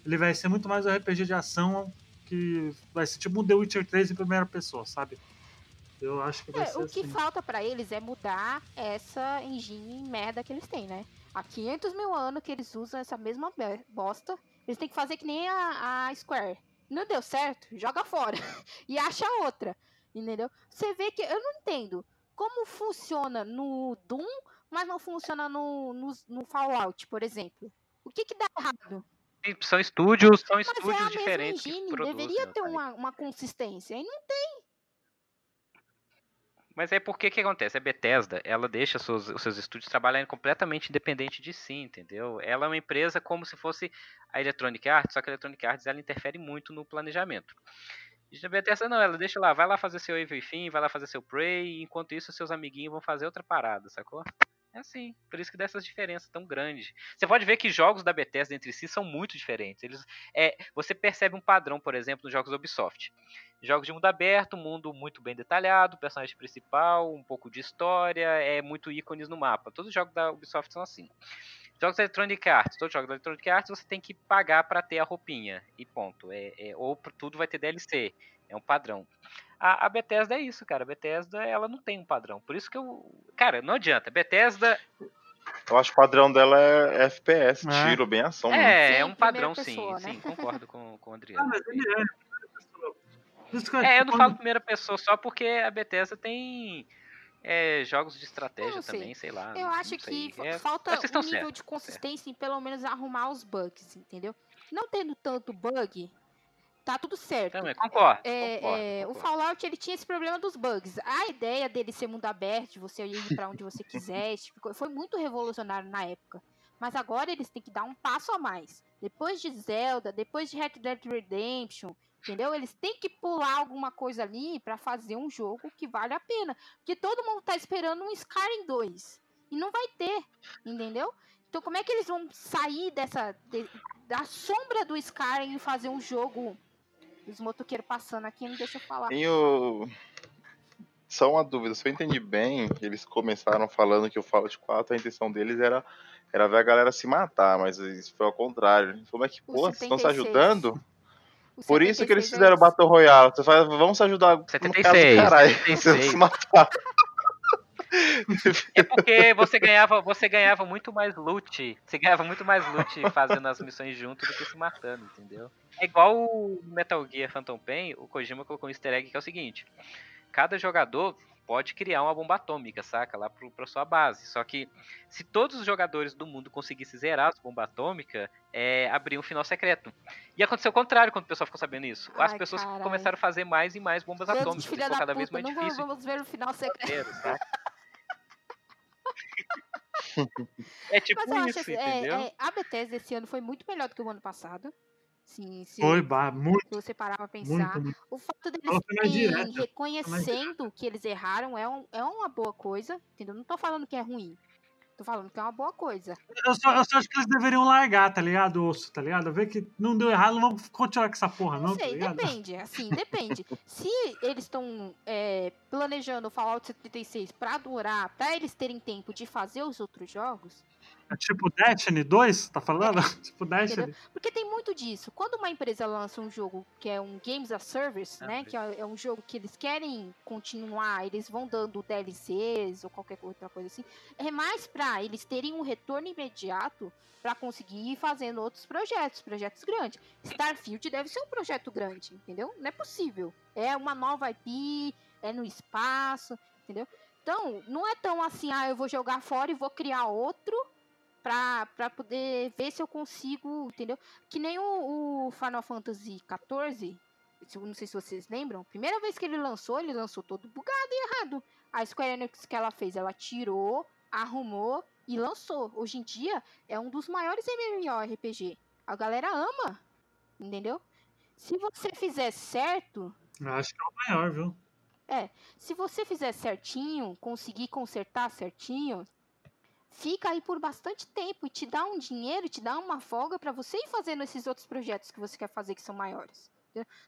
Ele vai ser muito mais um RPG de ação que vai ser tipo um The Witcher 3 em primeira pessoa, sabe? Eu acho que vai é, ser. O que assim. falta para eles é mudar essa engine merda que eles têm, né? Há 500 mil anos que eles usam essa mesma bosta. Eles têm que fazer que nem a, a Square. Não deu certo? Joga fora. e acha outra. Entendeu? Você vê que. Eu não entendo como funciona no Doom, mas não funciona no, no, no Fallout, por exemplo? O que que dá errado? São estúdios, são mas estúdios é a diferentes. Engine, deveria ter uma, uma consistência, e não tem. Mas é porque que acontece? A Bethesda, ela deixa seus, os seus estúdios trabalharem completamente independente de si, entendeu? Ela é uma empresa como se fosse a Electronic Arts, só que a Electronic Arts ela interfere muito no planejamento. A Bethesda não, ela deixa lá, vai lá fazer seu Evil Fim, vai lá fazer seu Prey, e enquanto isso seus amiguinhos vão fazer outra parada, sacou? É assim, por isso que dá essas diferenças tão grandes. Você pode ver que jogos da Bethesda entre si são muito diferentes. Eles, é, você percebe um padrão, por exemplo, nos jogos da Ubisoft. Jogos de mundo aberto, mundo muito bem detalhado, personagem principal, um pouco de história, é muito ícones no mapa. Todos os jogos da Ubisoft são assim. Jogos da Electronic Arts, todos os jogos da Electronic Arts você tem que pagar para ter a roupinha. E ponto. É, é, ou tudo vai ter DLC. É um padrão. A, a, Bethesda é isso, cara. A Bethesda, ela não tem um padrão. Por isso que eu. Cara, não adianta. Bethesda. Eu acho que o padrão dela é FPS, é. tiro, bem ação. É, sim, é um padrão, pessoa, sim. Né? Sim, concordo com, com o Adriano. Ah, mas ele é. É, eu não falo primeira pessoa só porque a Bethesda tem é, jogos de estratégia sei. também, sei lá. Eu acho que é, falta um nível certo, de consistência em pelo menos arrumar os bugs, entendeu? Não tendo tanto bug, tá tudo certo. Também, concordo. É, concordo, é, concordo. O Fallout ele tinha esse problema dos bugs. A ideia dele ser mundo aberto, de você ir para onde você quiser, foi muito revolucionário na época. Mas agora eles têm que dar um passo a mais. Depois de Zelda, depois de Red Dead Redemption, Entendeu? Eles têm que pular alguma coisa ali para fazer um jogo que vale a pena. Porque todo mundo tá esperando um Skyrim 2. E não vai ter, entendeu? Então como é que eles vão sair dessa. De, da sombra do Skyrim e fazer um jogo. Os motoqueiros passando aqui, não deixa eu falar. O. Só uma dúvida, se eu entendi bem, eles começaram falando que o Fallout 4, a intenção deles era, era ver a galera se matar, mas isso foi ao contrário. Como é que, pô, vocês estão se ajudando? Por isso que eles 76 é fizeram o. Battle Royale. Você fala, vamos se ajudar. no 76, caso, caralho, 76. se matar. É porque você ganhava, você ganhava muito mais loot. Você ganhava muito mais loot fazendo as missões junto do que se matando, entendeu? É igual o Metal Gear Phantom Pain, o Kojima colocou um easter egg que é o seguinte: cada jogador pode criar uma bomba atômica, saca? Lá pro, pra sua base. Só que se todos os jogadores do mundo conseguissem zerar as bombas atômicas, é, abria um final secreto. E aconteceu o contrário quando o pessoal ficou sabendo isso. As Ai, pessoas caralho. começaram a fazer mais e mais bombas Deus, atômicas. Ficou da cada vez puta, mais não difícil. vamos ver o final secreto. É tipo isso, assim, entendeu? é, é, a Bethesda esse ano foi muito melhor do que o ano passado. Sim, se, Foi, bah, muito, se você parar pra pensar. muito, muito. O fato deles direta, reconhecendo que eles erraram é, um, é uma boa coisa, entendeu? Não tô falando que é ruim. Tô falando que é uma boa coisa. Eu só, eu só acho que eles deveriam largar, tá ligado? Osso, tá ligado? Ver que não deu errado, não vamos continuar com essa porra, não, Não tá sei, ligado? depende. Assim, depende. Se eles estão planejando o Fallout 76 pra durar, pra eles terem tempo de fazer os outros jogos, É tipo Destiny 2, tá falando? tipo Destiny. Porque tem muito disso. Quando uma empresa lança um jogo que é um Games as Service, Ah, né? Que é é um jogo que eles querem continuar, eles vão dando DLCs ou qualquer outra coisa assim. É mais pra eles terem um retorno imediato pra conseguir ir fazendo outros projetos, projetos grandes. Starfield deve ser um projeto grande, entendeu? Não é possível. É uma nova IP, é no espaço, entendeu? Então, não é tão assim, ah, eu vou jogar fora e vou criar outro pra, pra poder ver se eu consigo, entendeu? Que nem o, o Final Fantasy XIV, não sei se vocês lembram, primeira vez que ele lançou, ele lançou todo bugado e errado. A Square Enix que ela fez, ela tirou, arrumou e lançou. Hoje em dia é um dos maiores MMORPG. A galera ama, entendeu? Se você fizer certo, Eu acho que é o maior, viu? se você fizer certinho, conseguir consertar certinho, fica aí por bastante tempo e te dá um dinheiro, te dá uma folga pra você ir fazendo esses outros projetos que você quer fazer que são maiores.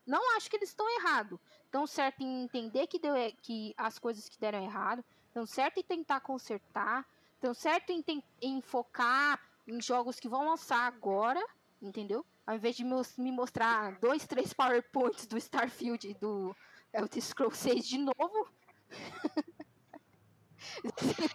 Não acho que eles estão errados. Estão certo em entender que, deu, que as coisas que deram errado. Estão certo em tentar consertar. Estão certo em, em focar em jogos que vão lançar agora, entendeu? Ao invés de me mostrar dois, três PowerPoints do Starfield e do Elder Scrolls 6 de novo.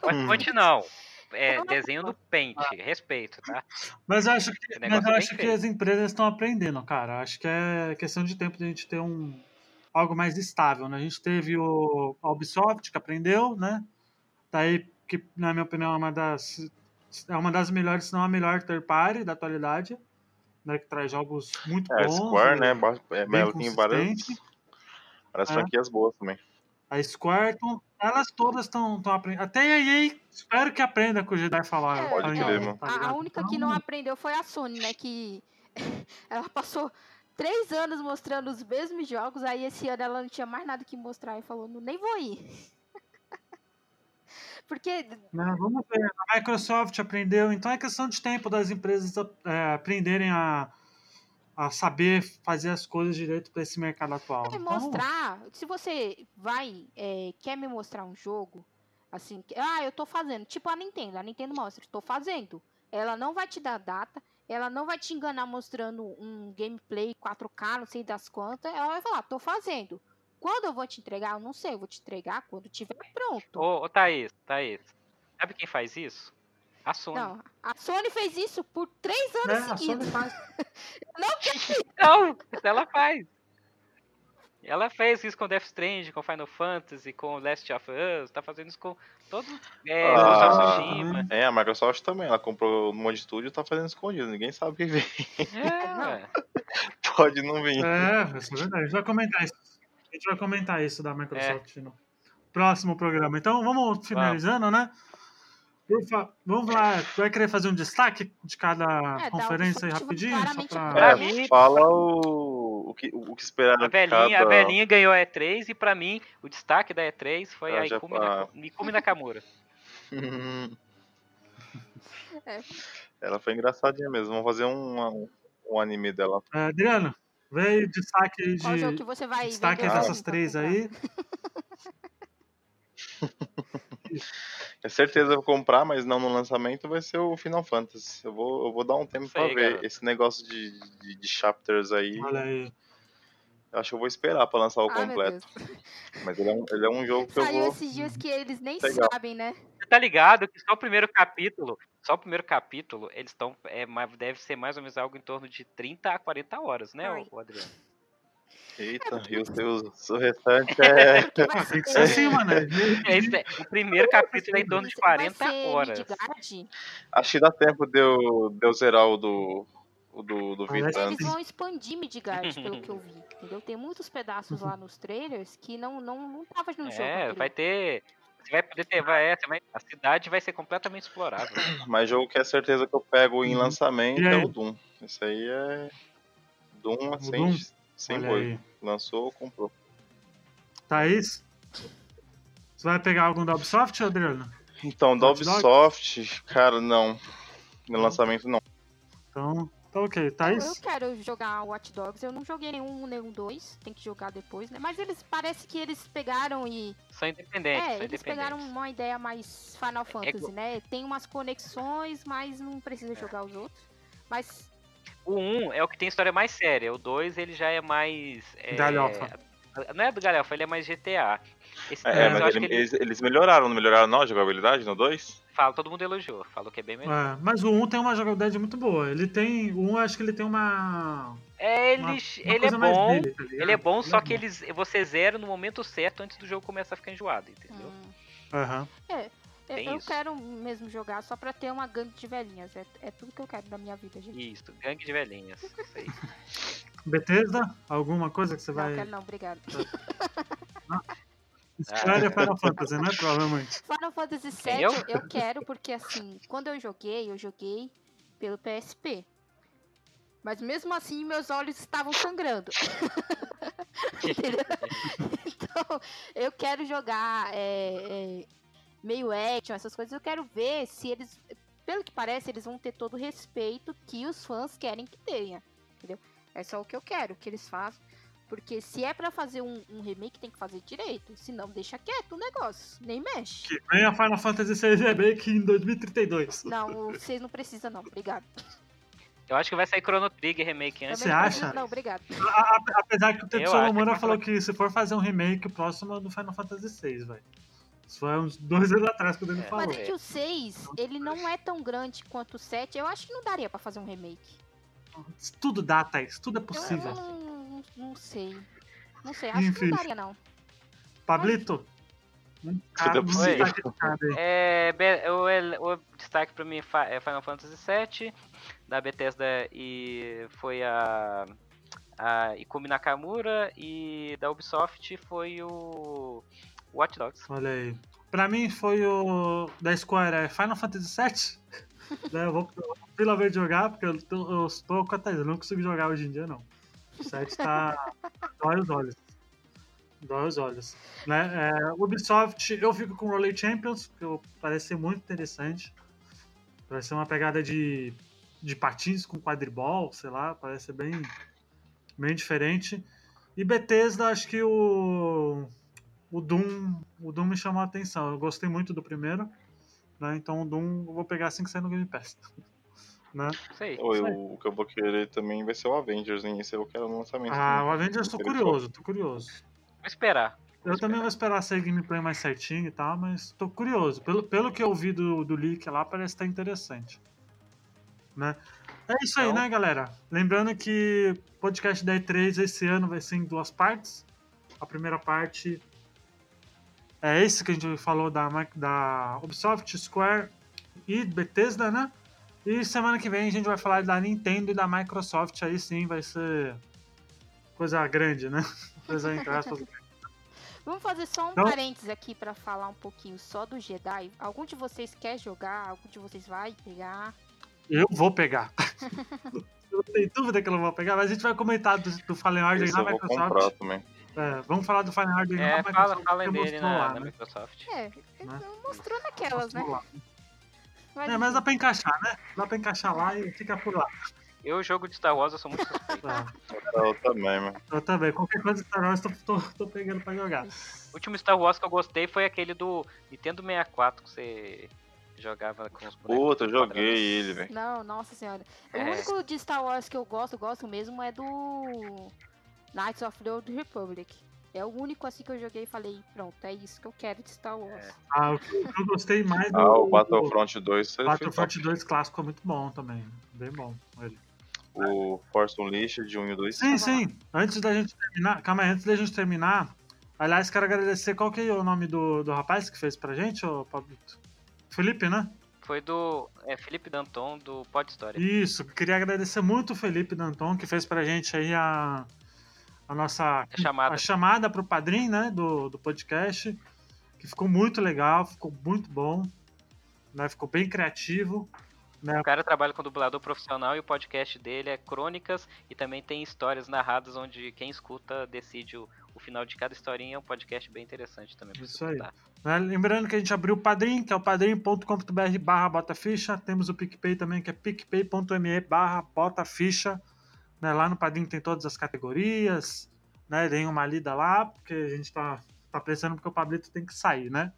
PowerPoint não. É desenho do Paint. Respeito, tá? Mas eu acho que, mas eu é acho que as empresas estão aprendendo, cara. Eu Acho que é questão de tempo de a gente ter um algo mais estável, né? A gente teve o a Ubisoft que aprendeu, né? Daí que na minha opinião é uma das é uma das melhores, se não a melhor third party da atualidade, né? Que traz jogos muito É, a bons. Square, né? É, bem tem várias, várias É. franquias boas também. A Square, tão- elas todas estão aprendendo. Até a EA, espero que aprenda com o Jedi falar. É, Pode falar em crer, mano. tá a, a única que Então, não aprendeu foi a Sony, né? Que ela passou três anos mostrando os mesmos jogos, aí esse ano ela não tinha mais nada que mostrar e falou, "Não, nem vou ir. Porque né, vamos ver. A Microsoft aprendeu, então é questão de tempo das empresas é, aprenderem a, a saber fazer as coisas direito para esse mercado atual. é Então, mostrar, se você vai, é, quer me mostrar um jogo, assim, que- ah, eu tô fazendo, tipo a Nintendo, a Nintendo mostra, tô fazendo. Ela não vai te dar data, ela não vai te enganar mostrando um gameplay 4K, não sei das quantas, ela vai falar, tô fazendo. Quando eu vou te entregar, eu não sei, eu vou te entregar quando tiver pronto. Ô, ô Thaís, Thaís. Sabe quem faz isso? A Sony. Não, a Sony fez isso por três né, anos a seguidos. Sony faz. Não, ela faz. Ela fez isso com Death Stranding, com Final Fantasy, com Last of Us, tá fazendo isso com todos. É, Ah, Tsushima. É, a Microsoft também. Ela comprou um monte de estúdio e tá fazendo escondido. Ninguém sabe o que vem. É, Não. Pode não vir. É, isso é verdade. A gente vai comentar isso. A gente vai comentar isso da Microsoft no próximo programa. Então vamos finalizando, né? Por fa- Vamos lá, vai querer fazer um destaque de cada É, conferência aí rapidinho? Pra... Pra É, mim- fala o, o que, o que esperar a velhinha, cada... a velhinha ganhou a E3 e pra mim o destaque da E3 foi ah, a Ikumi, Nakamura. é. Ela foi engraçadinha mesmo. Vamos fazer um, um, um anime dela. É, Adriano, veio destaque aí de. que você vai destaque dessas três aí. É certeza eu vou comprar, mas não no lançamento, vai ser o Final Fantasy. Eu vou, eu vou dar um tempo Sei, pra ver. Cara. Esse negócio de, de, de, chapters aí. Olha aí. Eu acho que eu vou esperar pra lançar o ah, completo. Mas ele é, um, ele é um jogo que Saiu eu vou. esses dias que eles nem pegar. sabem, né? Você tá ligado que só o primeiro capítulo, só o primeiro capítulo, eles estão. É, deve ser mais ou menos algo em torno de 30 a 40 horas, né, Ai. o Adriano? Eita, e os seus, o restante é. Ser assim, mano. É, o primeiro capítulo é em torno de 40 horas. Acho que dá tempo de eu, de eu zerar o do. O do, do Eles vão expandir Midgard, pelo que eu vi. Entendeu? Tem muitos pedaços lá nos trailers que não, não, não tava no jogo. É, vai ter. Você vai poder ter, vai, vai, a cidade vai ser completamente explorável. Mas jogo que é certeza que eu pego em uhum. lançamento é o Doom. Isso aí é. Doom, assim, Sem boi. Lançou, comprou. Thaís? Você vai pegar algum da Ubisoft, Adriano? Então, da Ubisoft, cara, não. No lançamento, não. Então, tá ok. Thaís? Eu quero jogar Watch Dogs. Eu não joguei nenhum, nenhum dois. Tem que jogar depois, né? Mas eles, parece que eles pegaram e... São independentes. É, eles pegaram uma ideia mais Final é Fantasy, é... né? Tem umas conexões, mas não precisa jogar os outros. Mas o 1 é o que tem história mais séria, o 2 ele já é mais. É, galhofa. Não é do Galhofa, ele é mais GTA. Esse é, mas ele, eles, eles, melhoraram, não melhoraram não a jogabilidade no 2? Fala, todo mundo elogiou, falou que é bem melhor. É, mas o 1 tem uma jogabilidade muito boa. Ele tem. O 1 acho que ele tem uma. É, ele, uma, uma ele é bom. Dele, tá ele é bom, ele só é que bom. eles, você zera no momento certo antes do jogo começar a ficar enjoado, entendeu? Hum. Aham. Uhum. É, tem eu isso. quero mesmo jogar só pra ter uma gangue de velhinhas. É, é tudo que eu quero da minha vida, gente. Isso, gangue de velhinhas. Bethesda? Alguma coisa que você não, vai. Não, quero não, obrigado. História ah. Final Fantasy, né? Provavelmente. Final Fantasy VII eu? eu quero, porque assim, quando eu joguei, eu joguei pelo PSP. Mas mesmo assim, meus olhos estavam sangrando. então, eu quero jogar é, é, meio action, essas coisas, eu quero ver se eles, pelo que parece, eles vão ter todo o respeito que os fãs querem que tenha, entendeu? É só o que eu quero que eles façam. Porque se é para fazer um, um, remake, tem que fazer direito. Senão, deixa quieto o negócio. Nem mexe. Que vem a Final Fantasy VI Remake em 2032. Não, vocês não precisam, não. Obrigado. Eu acho que vai sair Chrono Trigger remake antes. Você acha? Não, obrigado. apesar que o Tetsuya Nomura falou que se for fazer um remake, o próximo é do Final Fantasy VI, velho. Isso foi uns dois anos atrás quando ele é, falou. Mas é que o 6, ele não é tão grande quanto o 7. Eu acho que não daria pra fazer um remake. Tudo dá, Thaís. Tudo é possível. Eu não, não sei. Não sei. Acho Enfim. que não daria, não. Pablito? Tudo é possível. É, o, o destaque pra mim é Final Fantasy VII, da Bethesda, e foi a a Ikumi Nakamura e da Ubisoft foi o Watch Dogs. Olha aí. Pra mim foi o da Square é Final Fantasy VII. né, eu vou pela vez jogar, porque eu tô, eu tô com a Thaís, eu não consigo jogar hoje em dia, não. O 7 tá. dói os olhos. Dói os olhos. Né? É, Ubisoft, eu fico com o Raleigh Champions, que parece ser muito interessante. Parece ser uma pegada de, de patins com quadribol, sei lá, parece ser bem, bem diferente. E Bethesda, acho que o o Doom, o Doom me chamou a atenção. Eu gostei muito do primeiro, né? Então o Doom eu vou pegar assim que sair no Game Pass. né? Sei. o que eu vou querer também vai ser o Avengers, hein? Esse eu quero no lançamento. Ah, o Avengers tô curioso, tô curioso. Vou esperar. Eu também vou esperar sair gameplay mais certinho e tal, mas tô curioso. Pelo, pelo que eu vi do, do leak lá, parece estar tá interessante. Né? É isso aí, então... né, galera? Lembrando que o podcast da E3 esse ano vai ser em duas partes. A primeira parte é esse que a gente falou da, da Ubisoft, Square e Bethesda, né? E semana que vem a gente vai falar da Nintendo e da Microsoft. Aí sim vai ser coisa grande, né? Coisa entre aspas. Vamos fazer só um então... parênteses aqui para falar um pouquinho só do Jedi. Algum de vocês quer jogar? Algum de vocês vai pegar? Eu vou pegar. eu não tenho dúvida que eu não vou pegar, mas a gente vai comentar do, do Fallen Order na eu vou Microsoft. comprar também. É, vamos falar do Fallen Order É, fala, Microsoft. fala dele mostrou na, lá, na né? Microsoft. É, Né? mostrou naquelas, né? Lá. É, mas dá pra encaixar, né? Dá pra encaixar lá e fica por lá. Eu, jogo de Star Wars, eu sou muito suspeito. Tá. Eu também, mano. Eu também. Qualquer coisa de Star Wars, tô, tô, tô pegando pra jogar. O último Star Wars que eu gostei foi aquele do Nintendo 64, que você jogava com os bonecos. Puta, eu joguei quadrados. ele, velho. Não, nossa senhora. O É. único de Star Wars que eu gosto, gosto mesmo, é do Knights of the Old Republic. É o único assim que eu joguei e falei, pronto, é isso que eu quero de Star Wars. É. Ah, o que eu gostei mais do. Ah, o Battlefront 2 foi Battlefront 2 clássico é muito bom também. Bem bom. Ele. O Force Unleashed 1 e o 2. Sim, sim. Antes da gente terminar. Calma aí, antes da gente terminar. Aliás, quero agradecer. Qual que é o nome do, do rapaz que fez pra gente, ô Pablito? Felipe, né? Foi do é, Felipe Danton, do Pod História. Isso. Queria agradecer muito o Felipe Danton, que fez pra gente aí a, a nossa chamada. a chamada pro padrinho, né, do, do podcast, que ficou muito legal, ficou muito bom, né, ficou bem criativo, né, O cara trabalha com dublador profissional e o podcast dele é crônicas e também tem histórias narradas onde quem escuta decide o, o final de cada historinha. É um podcast bem interessante também Isso aí. né. Lembrando que a gente abriu o Padrim, que é o padrim.com.br barra botaficha, temos o PicPay também, que é picpay.me barra botaficha, né, lá no Padrim tem todas as categorias, né, deem uma lida lá, porque a gente tá, tá pensando porque o Pablito tem que sair, né.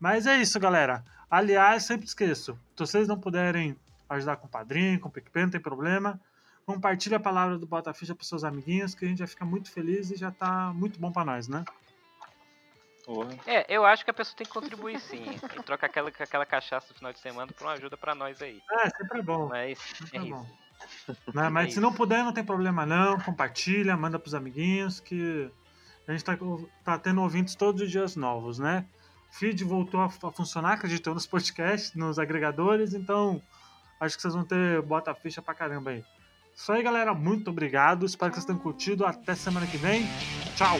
Mas é isso, galera. Aliás, sempre esqueço, se vocês não puderem ajudar com o Padrim, com o PicPay, não tem problema, compartilhe a palavra do Botaficha pros seus amiguinhos, que a gente vai ficar muito feliz e já tá muito bom pra nós, né. Porra. É, eu acho que a pessoa tem que contribuir sim. E troca aquela, aquela cachaça no final de semana por uma ajuda pra nós aí. É, sempre é bom. Mas é Tá isso. Né, Mas É se não puder, não tem problema não. Compartilha, manda pros amiguinhos que a gente tá, tá tendo ouvintes todos os dias novos, né? Feed voltou a, a funcionar, acreditou nos podcasts, nos agregadores, então acho que vocês vão ter bota ficha pra caramba aí. Isso aí, galera. Muito obrigado. Espero que vocês tenham curtido. Até semana que vem. Tchau!